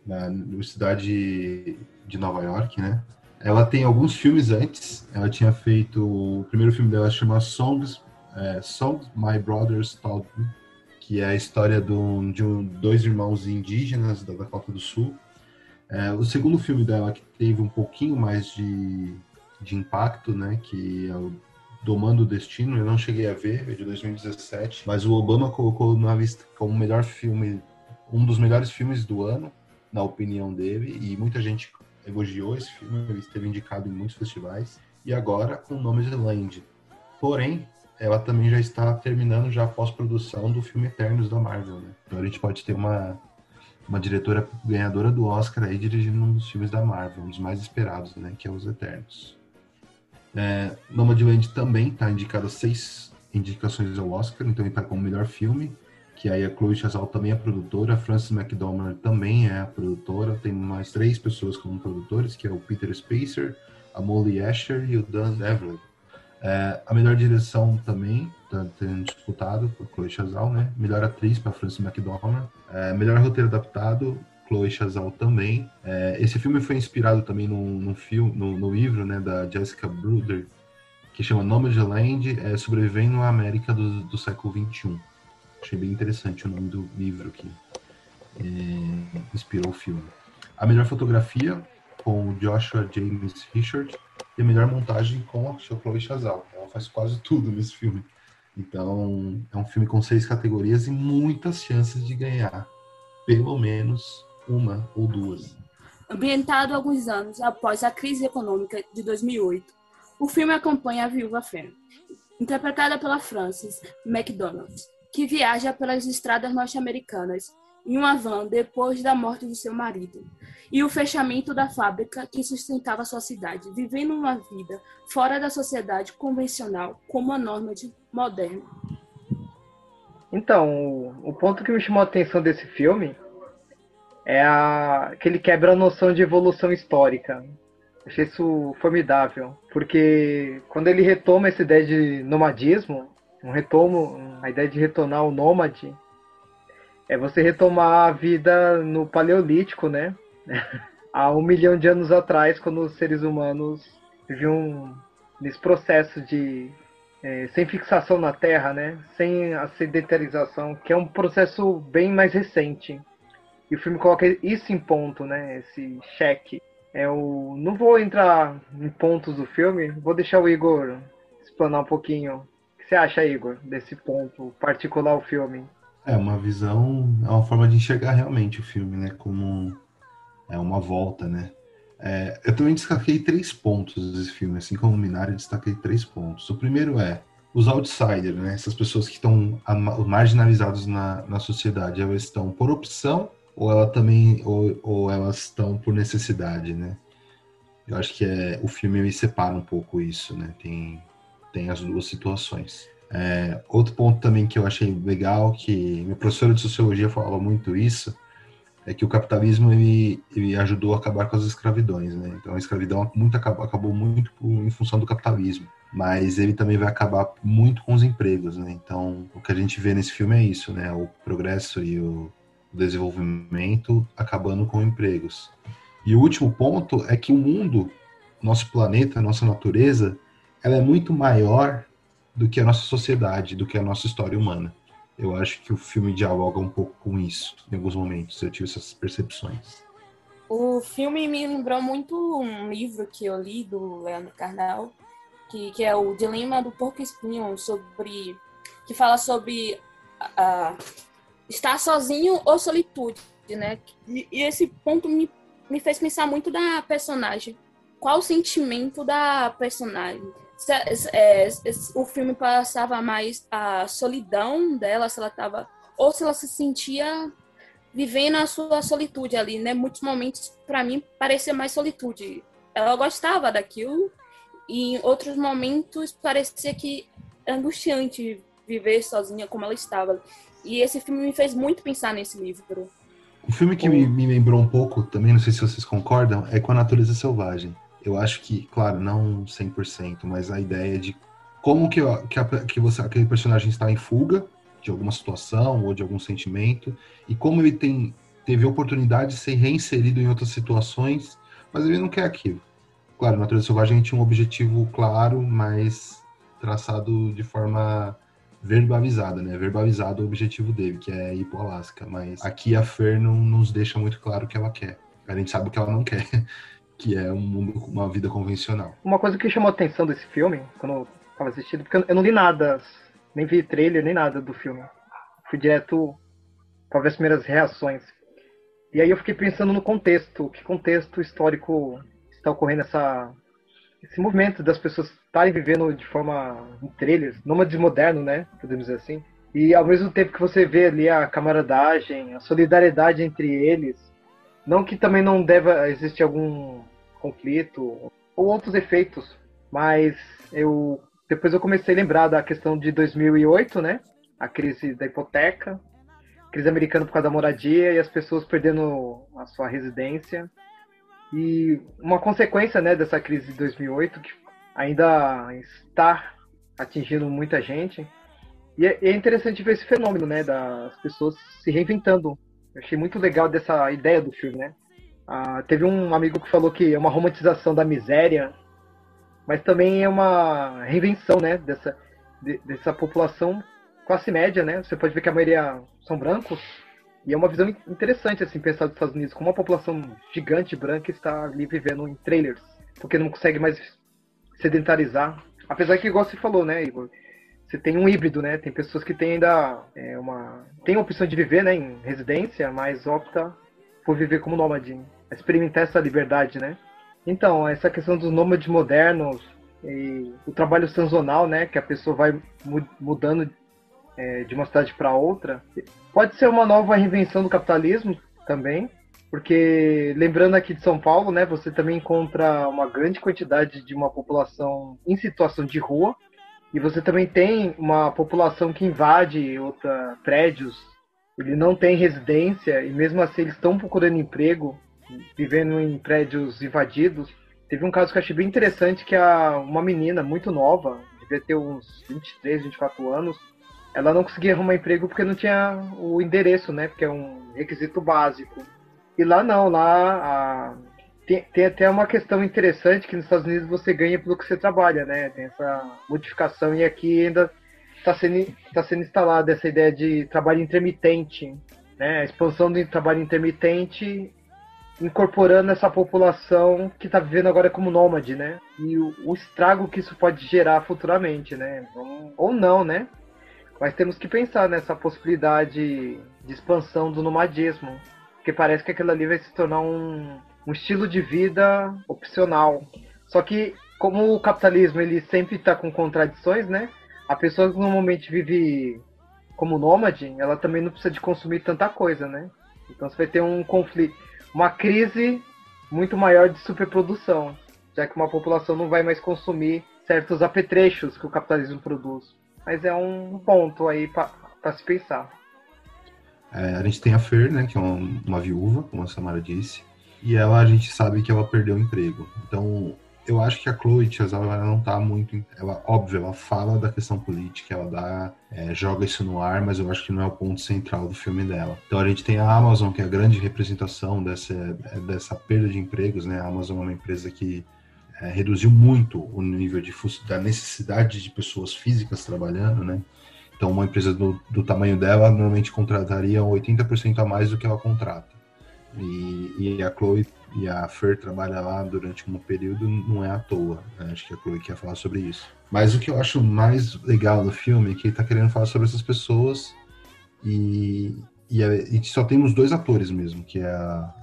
na Universidade de Nova York, né? Ela tem alguns filmes antes. Ela tinha feito. O primeiro filme dela chama Songs, é, Songs My Brothers Taught Me, que é a história do, de um, dois irmãos indígenas da Dakota do Sul. É, o segundo filme dela que teve um pouquinho mais de, de impacto, né, que é o Domando o Destino, eu não cheguei a ver, é de 2017, mas o Obama colocou na lista como melhor filme, um dos melhores filmes do ano, na opinião dele, e muita gente elogiou esse filme, ele esteve indicado em muitos festivais, e agora com o nome de Land. Porém, ela também já está terminando já a pós-produção do filme Eternos da Marvel, né? Então a gente pode ter uma, uma diretora ganhadora do Oscar aí dirigindo um dos filmes da Marvel, um dos mais esperados, né? Que é Os Eternos. É, Nomadland também está indicado seis indicações ao Oscar, então ele está como melhor filme, que aí a Chloe Chazal também é produtora, a Frances McDormand também é produtora, tem mais três pessoas como produtores, que é o Peter Spacer, a Molly Asher e o Dan Devlin. É, a melhor direção também, tá tendo disputado por Chloe Chazal, né? Melhor atriz para Frances McDormand. É, melhor roteiro adaptado, Chloe Chazal também. É, esse filme foi inspirado também num, num filme, no, no, livro, né, da Jessica Bruder, que chama Nomadland, é, Sobrevivendo à América do, do século XXI. Achei bem interessante o nome do livro que é, inspirou o filme. A melhor fotografia, com Joshua James Richard, e a melhor montagem com a Chloe Chazal. Ela faz quase tudo nesse filme. Então, é um filme com seis categorias e muitas chances de ganhar pelo menos uma ou duas. Ambientado alguns anos após a crise econômica de 2008, o filme acompanha a viúva Fern, interpretada pela Frances McDonald, que viaja pelas estradas norte-americanas em uma van depois da morte de seu marido e o fechamento da fábrica que sustentava sua cidade, vivendo uma vida fora da sociedade convencional como a norma de moderna. Então, o ponto que me chamou a atenção desse filme é a, que ele quebra a noção de evolução histórica. Achei isso formidável, porque quando ele retoma essa ideia de nomadismo, um retomo, a ideia de retornar ao nômade, é você retomar a vida no Paleolítico, né? Há um milhão de anos atrás, quando os seres humanos viviam nesse processo de é, sem fixação na Terra, né? Sem a sedentarização, que é um processo bem mais recente. E o filme coloca isso em ponto, né? Esse cheque. Eu é não vou entrar em pontos do filme, vou deixar o Igor explanar um pouquinho. Você acha, Igor, desse ponto particular o filme? É uma visão, é uma forma de enxergar realmente o filme, né? Como é uma volta, né? É, eu também destaquei três pontos desse filme, assim como o Minari, destaquei três pontos. O primeiro é os outsiders, né? Essas pessoas que estão marginalizadas na, na sociedade, elas estão por opção ou ela também ou, ou elas estão por necessidade, né? Eu acho que é, o filme me separa um pouco isso, né? Tem, tem as duas situações. É, outro ponto também que eu achei legal, que meu professor de sociologia falava muito isso, é que o capitalismo ele, ele ajudou a acabar com as escravidões, né? Então a escravidão muito acabou, acabou muito em função do capitalismo, mas ele também vai acabar muito com os empregos, né? Então o que a gente vê nesse filme é isso, né? O progresso e o desenvolvimento acabando com empregos. E o último ponto é que o mundo, nosso planeta, nossa natureza, ela é muito maior do que a nossa sociedade, do que a nossa história humana. Eu acho que o filme dialoga um pouco com isso, em alguns momentos. Eu tive essas percepções. O filme me lembrou muito um livro que eu li do Leandro Carnal, que, que é o Dilema do Porco Espinho, sobre que fala sobre uh, estar sozinho ou solitude, né? E, e esse ponto me, me fez pensar muito da personagem. Qual o sentimento da personagem? Se, é, o filme passava mais a solidão dela, se ela estava ou se ela se sentia vivendo a sua solitude ali, né? Muitos momentos para mim parecia mais solitude. Ela gostava daquilo e em outros momentos parecia que angustiante viver sozinha como ela estava. E esse filme me fez muito pensar nesse livro. O filme que me, me lembrou um pouco, também não sei se vocês concordam, é com a Natureza Selvagem eu acho que, claro, não 100%, mas a ideia de como que, que, a, que você, aquele personagem está em fuga de alguma situação ou de algum sentimento, e como ele tem, teve oportunidade de ser reinserido em outras situações, mas ele não quer aquilo. Claro, na Natureza Selvagem a gente tinha um objetivo claro, mas traçado de forma verbalizada, né? Verbalizado o objetivo dele, que é ir pro Alasca. Mas aqui a Fer não nos deixa muito claro o que ela quer. A gente sabe o que ela não quer, que é um mundo, uma vida convencional. Uma coisa que chamou a atenção desse filme, quando eu tava assistindo, porque eu não li nada, nem vi trailer, nem nada do filme. Fui direto as primeiras reações. E aí eu fiquei pensando no contexto, que contexto histórico está ocorrendo essa, esse movimento das pessoas estarem vivendo de forma em trailers, nômades moderno, né? Podemos dizer assim. E ao mesmo tempo que você vê ali a camaradagem, a solidariedade entre eles, não que também não deva existir algum conflito ou outros efeitos, mas eu depois eu comecei a lembrar da questão de 2008, né? A crise da hipoteca, crise americana por causa da moradia e as pessoas perdendo a sua residência. E uma consequência né, dessa crise de 2008, que ainda está atingindo muita gente. E é, é interessante ver esse fenômeno né, das pessoas se reinventando. Achei muito legal dessa ideia do filme. Né? Ah, teve um amigo que falou que é uma romantização da miséria, mas também é uma reinvenção né, dessa, de, dessa população classe média, né? Você pode ver que a maioria são brancos. E é uma visão interessante, assim, pensar dos Estados Unidos, como uma população gigante branca está ali vivendo em trailers, porque não consegue mais sedentarizar. Apesar que, igual você falou, né, Igor? Você tem um híbrido, né? Tem pessoas que têm ainda é, uma. tem a opção de viver né, em residência, mas opta por viver como nômade, experimentar essa liberdade, né? Então, essa questão dos nômades modernos e o trabalho sazonal, né? Que a pessoa vai mudando é, de uma cidade para outra, pode ser uma nova reinvenção do capitalismo também, porque lembrando aqui de São Paulo, né, você também encontra uma grande quantidade de uma população em situação de rua, e você também tem uma população que invade outra prédios, ele não tem residência e mesmo assim eles estão procurando emprego, vivendo em prédios invadidos. Teve um caso que eu achei bem interessante que a uma menina muito nova, devia ter uns 23, 24 anos, ela não conseguia arrumar emprego porque não tinha o endereço, né? Porque é um requisito básico. E lá não, lá a... tem, tem, até uma questão interessante que nos Estados Unidos você ganha pelo que você trabalha, né? Tem essa modificação e aqui ainda está sendo, tá sendo instalada essa ideia de trabalho intermitente, né? A expansão do trabalho intermitente incorporando essa população que está vivendo agora como nômade, né? E o, o, estrago que isso pode gerar futuramente, né? Ou não, né? Mas temos que pensar nessa possibilidade de expansão do nomadismo, porque parece que aquilo ali vai se tornar um, um estilo de vida opcional. Só que como o capitalismo ele sempre está com contradições, né? A pessoa que normalmente vive como nômade, ela também não precisa de consumir tanta coisa, né? Então você vai ter um conflito, uma crise muito maior de superprodução, já que uma população não vai mais consumir certos apetrechos que o capitalismo produz. Mas é um ponto aí para se pensar. É, a gente tem a Fer, né, que é uma, uma viúva, como a Samara disse, e ela a gente sabe que ela perdeu o emprego. Então, eu acho que a Chloe Tia ela não tá muito. Ela, óbvio, ela fala da questão política, ela dá, é, joga isso no ar, mas eu acho que não é o ponto central do filme dela. Então a gente tem a Amazon, que é a grande representação dessa, dessa perda de empregos, né? A Amazon é uma empresa que é, reduziu muito o nível de, da necessidade de pessoas físicas trabalhando, né? Então, uma empresa do, do tamanho dela normalmente contrataria 80% a mais do que ela contrata. E, e, a Chloe e a Fer trabalham lá durante um período, não é à toa. Né? Acho que a Chloe quer falar sobre isso. Mas o que eu acho mais legal do filme é que ele está querendo falar sobre essas pessoas e, e, a, e só temos dois atores mesmo, que é a,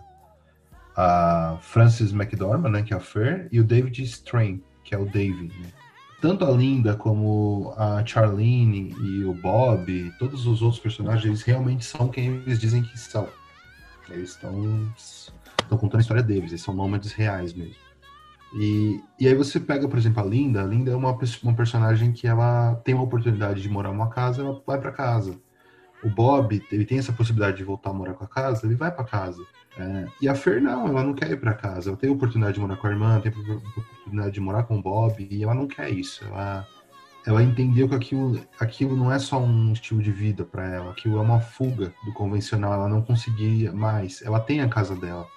a Frances McDormand, né, que é a Fer, e o David Strain, que é o David. Né? Tanto a Linda como a Charlene e o Bob, todos os outros personagens, eles realmente são quem eles dizem que são. Eles estão estão contando a história deles, eles são nômades reais mesmo. E, e aí você pega, por exemplo, a Linda. A Linda é uma, uma personagem que ela tem uma oportunidade de morar numa casa, ela vai para casa. O Bob, ele tem essa possibilidade de voltar a morar com a casa, ele vai para casa. É, e a Fer não, ela não quer ir para casa. Ela tem a oportunidade de morar com a irmã, tem a oportunidade de morar com o Bob, e ela não quer isso. Ela, ela entendeu que aquilo, aquilo não é só um estilo de vida para ela, aquilo é uma fuga do convencional. Ela não conseguia mais. Ela tem a casa dela.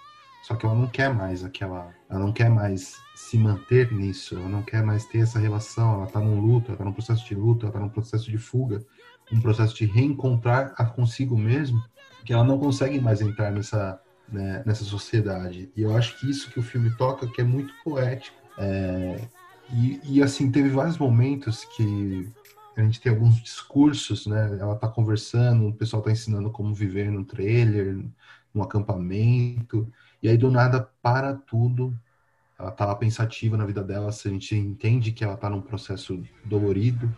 Só que ela não quer mais aquela. Ela não quer mais se manter nisso, ela não quer mais ter essa relação, ela tá num luto, ela tá num processo de luto, ela tá num processo de fuga, um processo de reencontrar a consigo mesmo, que ela não consegue mais entrar nessa, né, nessa sociedade. E eu acho que isso que o filme toca, que é muito poético. É, e, e, assim, teve vários momentos que a gente tem alguns discursos, né? Ela tá conversando, o pessoal tá ensinando como viver no trailer, no acampamento, e aí do nada para tudo. Ela tá pensativa na vida dela, a gente entende que ela tá num processo dolorido,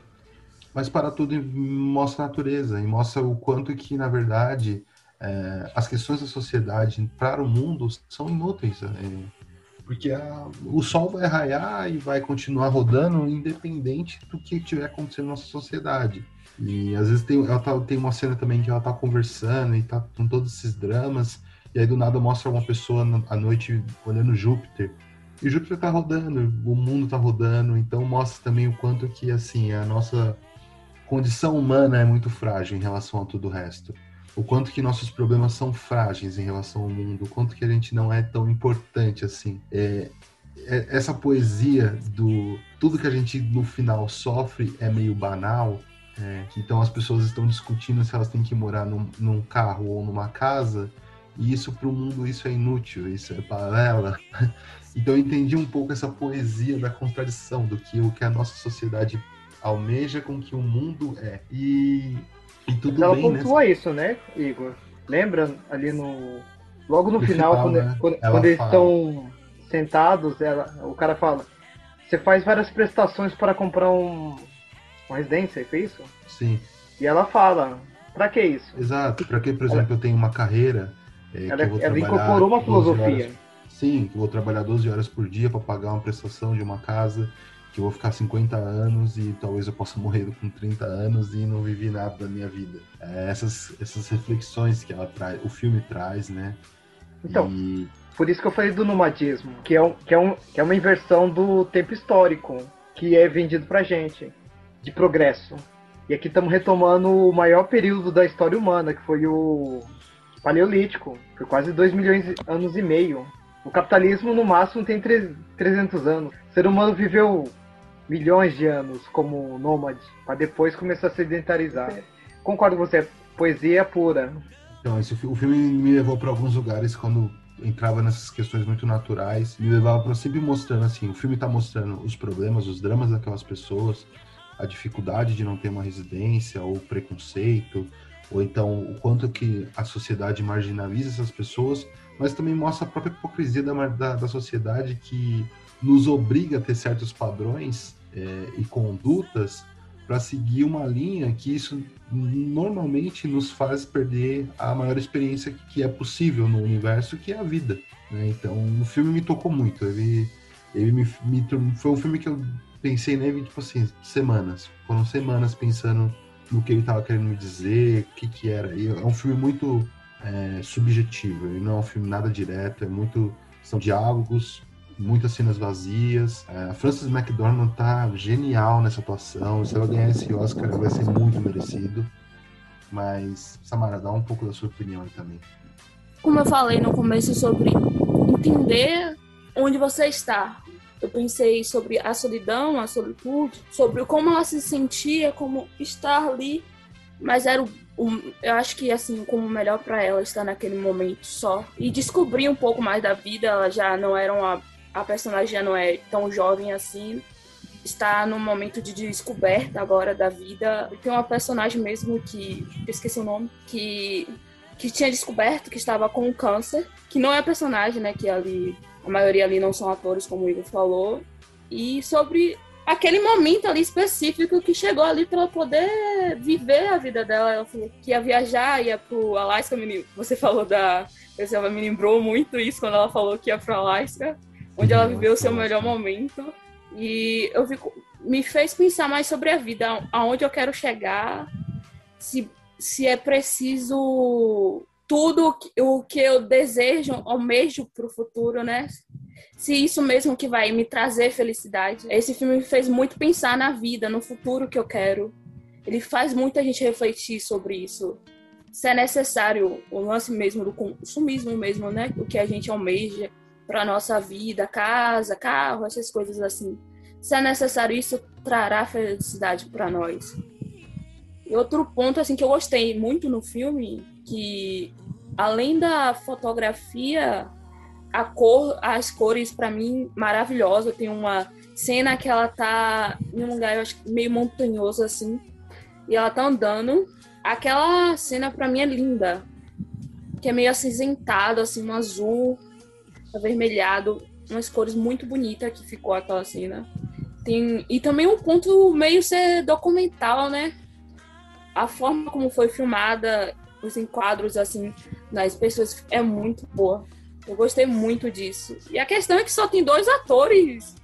mas para tudo e mostra a natureza e mostra o quanto que, na verdade, é, as questões da sociedade para o mundo são inúteis. É, porque a, o sol vai raiar e vai continuar rodando independente do que estiver acontecendo na nossa sociedade. E às vezes tem, ela tá, tem uma cena também que ela tá conversando e tá com todos esses dramas, e aí do nada mostra uma pessoa à noite olhando Júpiter. E Júpiter tá rodando, o mundo tá rodando, então mostra também o quanto que assim, a nossa condição humana é muito frágil em relação a tudo o resto. O quanto que nossos problemas são frágeis em relação ao mundo, o quanto que a gente não é tão importante assim. É, é, essa poesia do tudo que a gente no final sofre é meio banal. É, então as pessoas estão discutindo se elas têm que morar num, num carro ou numa casa e isso para o mundo isso é inútil, isso é paralela. Então eu entendi um pouco essa poesia da contradição do que o que a nossa sociedade almeja com que o mundo é. E, e tudo ela bem, pontua né? isso, né, Igor? Lembra ali no. Logo no, No final, final, quando, né? quando, Ela quando eles estão sentados, ela, o cara fala: Você faz várias prestações para comprar um, uma residência, foi isso? Sim, E ela fala: Pra que isso? exato. Para que, por exemplo, eu tenho uma carreira é, Ela- que eu vou ela trabalhar incorporou uma 12 filosofia. horas- sim, que eu vou trabalhar 12 horas por dia para pagar uma prestação de uma casa, que eu vou ficar 50 anos e talvez eu possa morrer com 30 anos e não vivi nada da minha vida. É, essas, essas reflexões que ela traz, o filme traz, né? Então, E- Por isso que eu falei do nomadismo, que é, um, que, é um, que é uma inversão do tempo histórico que é vendido pra gente, de progresso. E aqui estamos retomando o maior período da história humana, que foi o Paleolítico. Foi quase 2 milhões de anos e meio. O capitalismo, no máximo, tem tre- 300 anos. O ser humano viveu milhões de anos como nômade, para depois começar a se sedentarizar. Concordo com você, poesia pura. Então, esse, o filme me levou para alguns lugares quando entrava nessas questões muito naturais, me levava para sempre mostrando assim, o filme tá mostrando os problemas, os dramas daquelas pessoas, a dificuldade de não ter uma residência ou preconceito, ou então o quanto que a sociedade marginaliza essas pessoas, mas também mostra a própria hipocrisia da, da, da sociedade que nos obriga a ter certos padrões é, e condutas para seguir uma linha que isso normalmente nos faz perder a maior experiência que é possível no universo, que é a vida. né? Então, o filme me tocou muito. Ele, ele me, me foi um filme que eu pensei nele, tipo assim, semanas. Foram semanas pensando no que ele estava querendo me dizer, o que que era. E é um filme muito é, subjetivo. Ele não é um filme nada direto. É muito são diálogos, muitas cenas vazias. É, a Frances McDormand tá genial nessa atuação. Se ela ganhar esse Oscar, vai ser muito merecido. Mas, Samara, dá um pouco da sua opinião aí também. como eu falei no começo sobre entender onde você está. Eu pensei sobre a solidão, a solitude, sobre como ela se sentia, como estar ali, mas era o, o- eu acho que assim, como melhor para ela estar naquele momento só e descobrir um pouco mais da vida, ela já não era uma a personagem já não é tão jovem assim, está num momento de descoberta agora da vida. Tem uma personagem mesmo que esqueci o nome, que que tinha descoberto que estava com câncer, que não é personagem, né? Que ali a maioria ali não são atores, como o Igor falou, e sobre aquele momento ali específico que chegou ali para poder viver a vida dela. Ela falou que ia viajar, ia pro menino. Você falou da. Você me lembrou muito isso quando ela falou que ia pro Alasca, onde ela viveu o seu melhor momento. E eu fico, me fez pensar mais sobre a vida, aonde eu quero chegar, se, se é preciso tudo o que- o que eu desejo, almejo para o futuro, né? Se isso mesmo que vai me trazer felicidade. Esse filme me fez muito pensar na vida, no futuro que eu quero. Ele faz muita gente refletir sobre isso. se é necessário o lance mesmo do consumismo mesmo, né? O que a gente almeja para nossa vida, casa, carro, essas coisas assim. Se é necessário isso, trará felicidade para nós. E outro ponto assim que eu gostei muito no filme, que além da fotografia, a cor, as cores para mim maravilhosa. Tem uma cena que ela tá em um lugar acho, meio montanhoso assim, e ela tá andando. Aquela cena para mim é linda, que é meio acinzentado assim, um azul avermelhado, umas cores muito bonitas que ficou aquela cena. Tem e também um ponto meio ser documental, né? A forma como foi filmada, os enquadros assim das pessoas é muito boa. Eu gostei muito disso. E a questão é que só tem dois atores.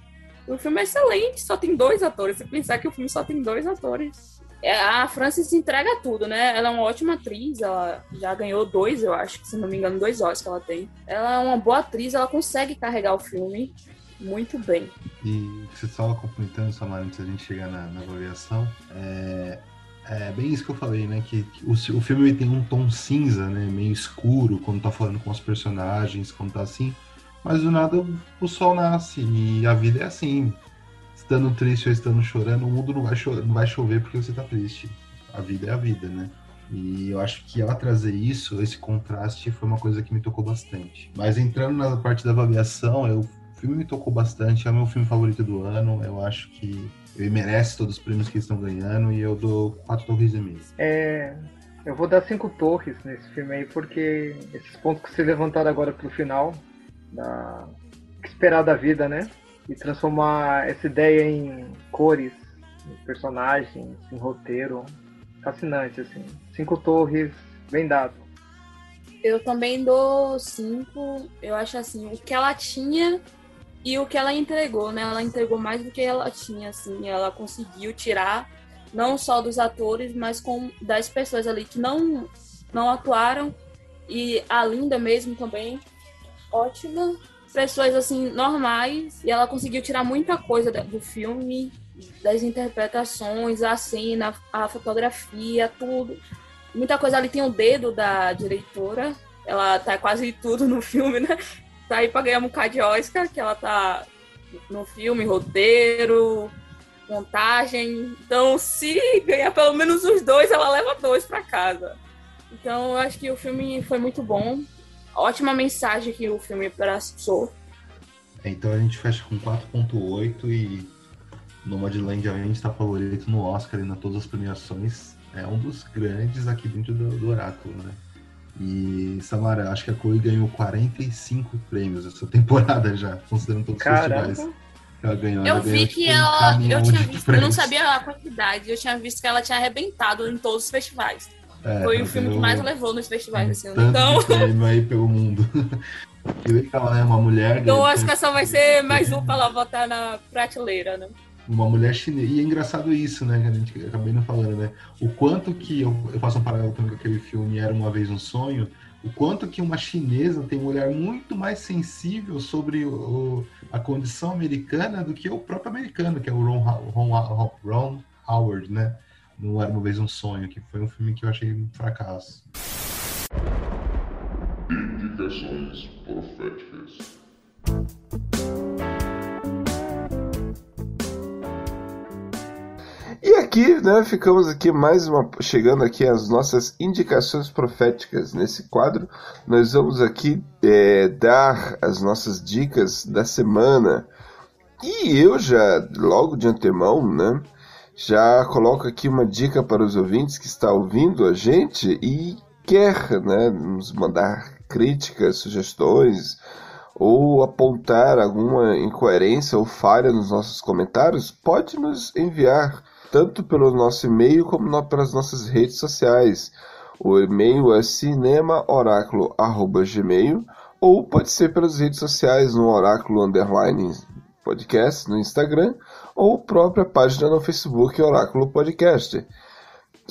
O filme é excelente, só tem dois atores. Você pensar que o filme só tem dois atores. É, a Frances entrega tudo, né? Ela é uma ótima atriz, ela já ganhou dois, eu acho, se não me engano, dois Oscars que ela tem. Ela é uma boa atriz, ela consegue carregar o filme muito bem. E você estava complementando, Samara, antes da gente chegar na, na avaliação, é, é bem isso que eu falei, né? Que, que o, o filme tem um tom cinza, né? Meio escuro, quando tá falando com os personagens, quando tá assim. Mas do nada o sol nasce e a vida é assim estando triste ou estando chorando, o mundo não vai, chover, não vai chover porque você tá triste. A vida é a vida, né? E eu acho que ela trazer isso, esse contraste, foi uma coisa que me tocou bastante. Mas entrando na parte da avaliação, eu, o filme me tocou bastante, é o meu filme favorito do ano. Eu acho que ele merece todos os prêmios que estão ganhando e eu dou quatro torres e meio. É, eu vou dar cinco torres nesse filme aí, porque esses pontos que se levantaram agora pro final, da esperar da vida, né? E transformar essa ideia em cores, em personagens, em roteiro. Fascinante, assim. Cinco torres, bem dado. Eu também dou cinco. Eu acho assim, o que ela tinha e o que ela entregou, né? Ela entregou mais do que ela tinha, assim. Ela conseguiu tirar não só dos atores, mas com das pessoas ali que não não atuaram e a Linda mesmo também ótima pessoas assim normais e ela conseguiu tirar muita coisa do filme, das interpretações, a cena, a fotografia, tudo. Muita coisa ali tem o dedo da diretora. Ela tá quase tudo no filme, né? Tá aí pra ganhar um bocado de Oscar, que ela tá no filme, roteiro, montagem. Então, se ganhar pelo menos os dois, ela leva dois para casa. Então, eu acho que o filme foi muito bom ótima mensagem que o filme passou. Então a gente fecha com 4.8 e Nomadland a gente está favorito no Oscar e na todas as premiações. É um dos grandes aqui dentro do, do Oráculo, né? E Samara, acho que a Chloe ganhou 45 prêmios essa temporada já, considerando todos os festivais. Ela ganhou, eu ela vi ganhou, que tipo, um ela. Eu, tinha de visto, eu não sabia a quantidade, eu tinha visto que ela tinha arrebentado em todos os festivais. É, Foi o filme que mais levou nos festivais esse ano. Então, prêmio aí pelo mundo. Que legal, né? Uma mulher. então acho que só vai ser mais um pra ela botar na prateleira, né? uma mulher chinesa. E é engraçado isso, né? Que a gente acabei não falando, né? O quanto que. Eu, eu faço um paralelo também com aquele filme Era uma Vez um Sonho. O quanto que uma chinesa tem um olhar muito mais sensível sobre o, a condição americana do que o próprio americano, que é o Ron, Ron, Ron Howard, né? No Era uma Vez um Sonho, que foi um filme que eu achei um fracasso. Indicações proféticas. E aqui, né, ficamos aqui mais uma chegando aqui às nossas indicações proféticas nesse quadro. Nós vamos aqui é, dar as nossas dicas da semana. E eu já logo de antemão, né, já coloco aqui uma dica para os ouvintes que está ouvindo a gente e quer, né, nos mandar críticas, sugestões ou apontar alguma incoerência ou falha nos nossos comentários, pode nos enviar tanto pelo nosso e-mail como pelas nossas redes sociais. O e-mail é cinemaoráculo.gmail ou pode ser pelas redes sociais no Oráculo Underline Podcast no Instagram ou própria página no Facebook Oráculo Podcast.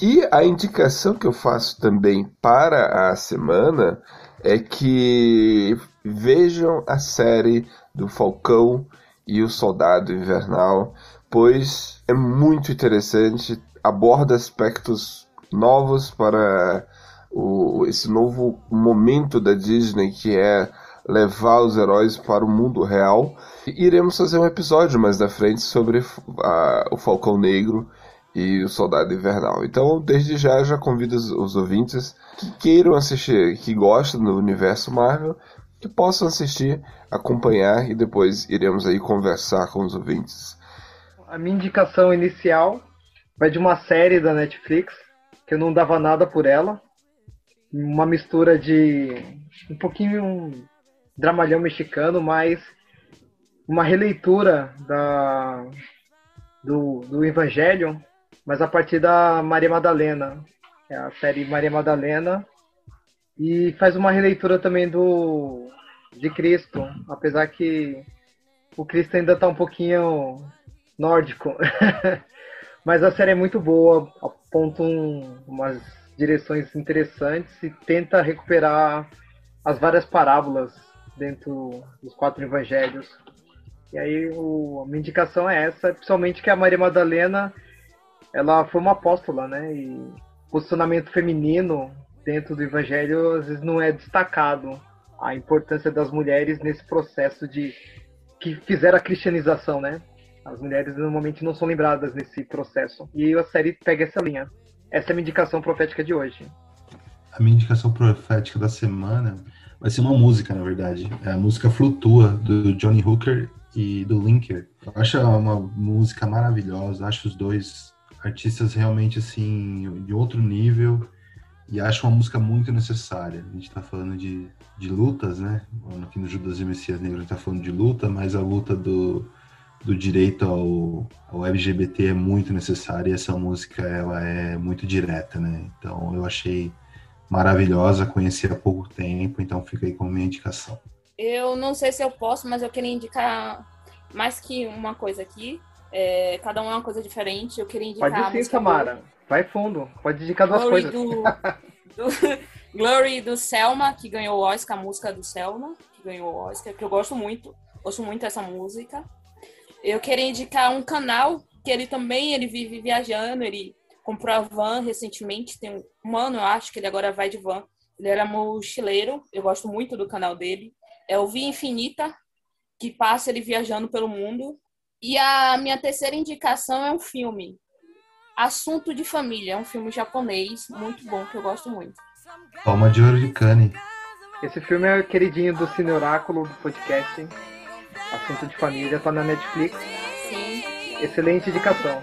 E a indicação que eu faço também para a semana é que vejam a série do Falcão e o Soldado Invernal, pois é muito interessante, aborda aspectos novos para o, esse novo momento da Disney que é levar os heróis para o mundo real. E iremos fazer um episódio mais da frente sobre a, o Falcão Negro e o Soldado Invernal. Então, desde já, já convido os, os ouvintes que queiram assistir, que gostam do universo Marvel, que possam assistir, acompanhar e depois iremos aí conversar com os ouvintes. A minha indicação inicial vai de uma série da Netflix que eu não dava nada por ela, uma mistura de um pouquinho dramalhão mexicano, mas uma releitura da do, do Evangelho, mas a partir da Maria Madalena, é a série Maria Madalena, e faz uma releitura também do de Cristo, apesar que o Cristo ainda está um pouquinho nórdico. Mas a série é muito boa, aponta um, umas direções interessantes e tenta recuperar as várias parábolas dentro dos quatro evangelhos. E aí o, a minha indicação é essa, principalmente que a Maria Madalena ela foi uma apóstola, né? E posicionamento feminino dentro do evangelho às vezes não é destacado a importância das mulheres nesse processo de que fizeram a cristianização, né? As mulheres normalmente não são lembradas nesse processo. E a série pega essa linha. Essa é a minha indicação profética de hoje. A minha indicação profética da semana vai ser uma música, na verdade. É a música Flutua, do Johnny Hooker e do Linker. Eu acho uma música maravilhosa, acho os dois artistas realmente, assim, de outro nível e acho uma música muito necessária. A gente está falando de, de lutas, né? Aqui no Judas e Messias Negro a gente está falando de luta, mas a luta do, do direito ao, ao LGBT é muito necessária e essa música ela é muito direta, né? Então eu achei maravilhosa, conheci há pouco tempo, então fica aí como minha indicação. Eu não sei se eu posso, mas eu queria indicar mais que uma coisa aqui. É, cada um é uma coisa diferente. Eu queria indicar. Pode sim, Samara. Do... Vai fundo. Pode indicar duas Glory coisas. Do, do, Glory do Selma, que ganhou o Oscar, a música do Selma, que ganhou o Oscar, que eu gosto muito. Gosto muito dessa música. Eu queria indicar um canal que ele também ele vive viajando, ele comprou a van recentemente, tem um ano, eu acho, que ele agora vai de van. Ele era mochileiro, eu gosto muito do canal dele. É o Via Infinita, que passa ele viajando pelo mundo. E a minha terceira indicação é um filme, Assunto de Família, é um filme japonês muito bom, que eu gosto muito. Palma de Ouro de Cane. Esse filme é queridinho do Cine Oráculo, do podcast. Assunto de Família, tá na Netflix. Sim. Excelente indicação.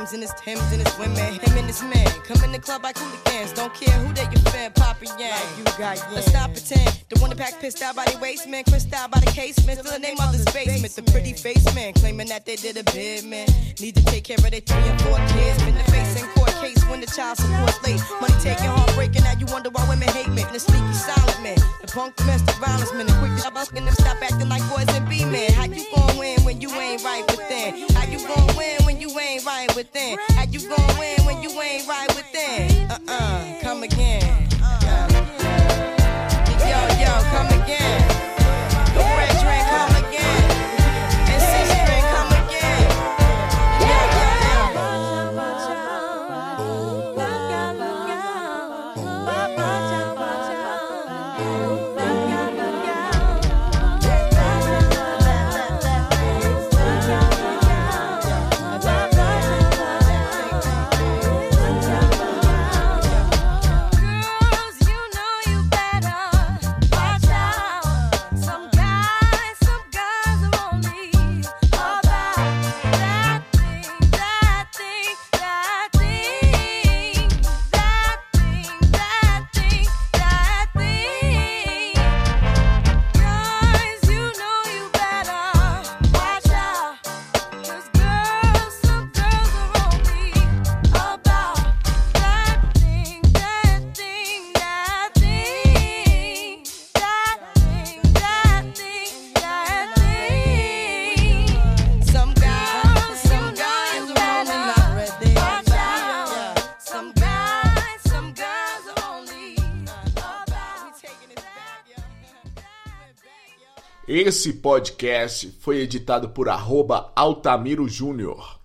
concerned with his rims and his Timbs and his women. Him and his man come in the club like hooligans. Don't care who they your fan, Papa Yang. Like you got yeah. Let's stop pretend. The one that pack pissed out by the waist man, crissed out by the casement. Still in their mother's basement. The pretty face man claiming that they did a bid man. Need to take care of their three and four kids. Been the face in court when the child support late. Money taking, heartbreaking, now you wonder why women hate men. The sneaky silent man, the punk domestic violence man, the quick to busting them stop acting like boys and be men. How you gon' win when you ain't right within? How you gon' win when you ain't right within? How you gon' win when you ain't right within? Uh-uh, come again. Yeah. Yo, yo, come again. Esse podcast foi editado por arroba Altamiro Júnior.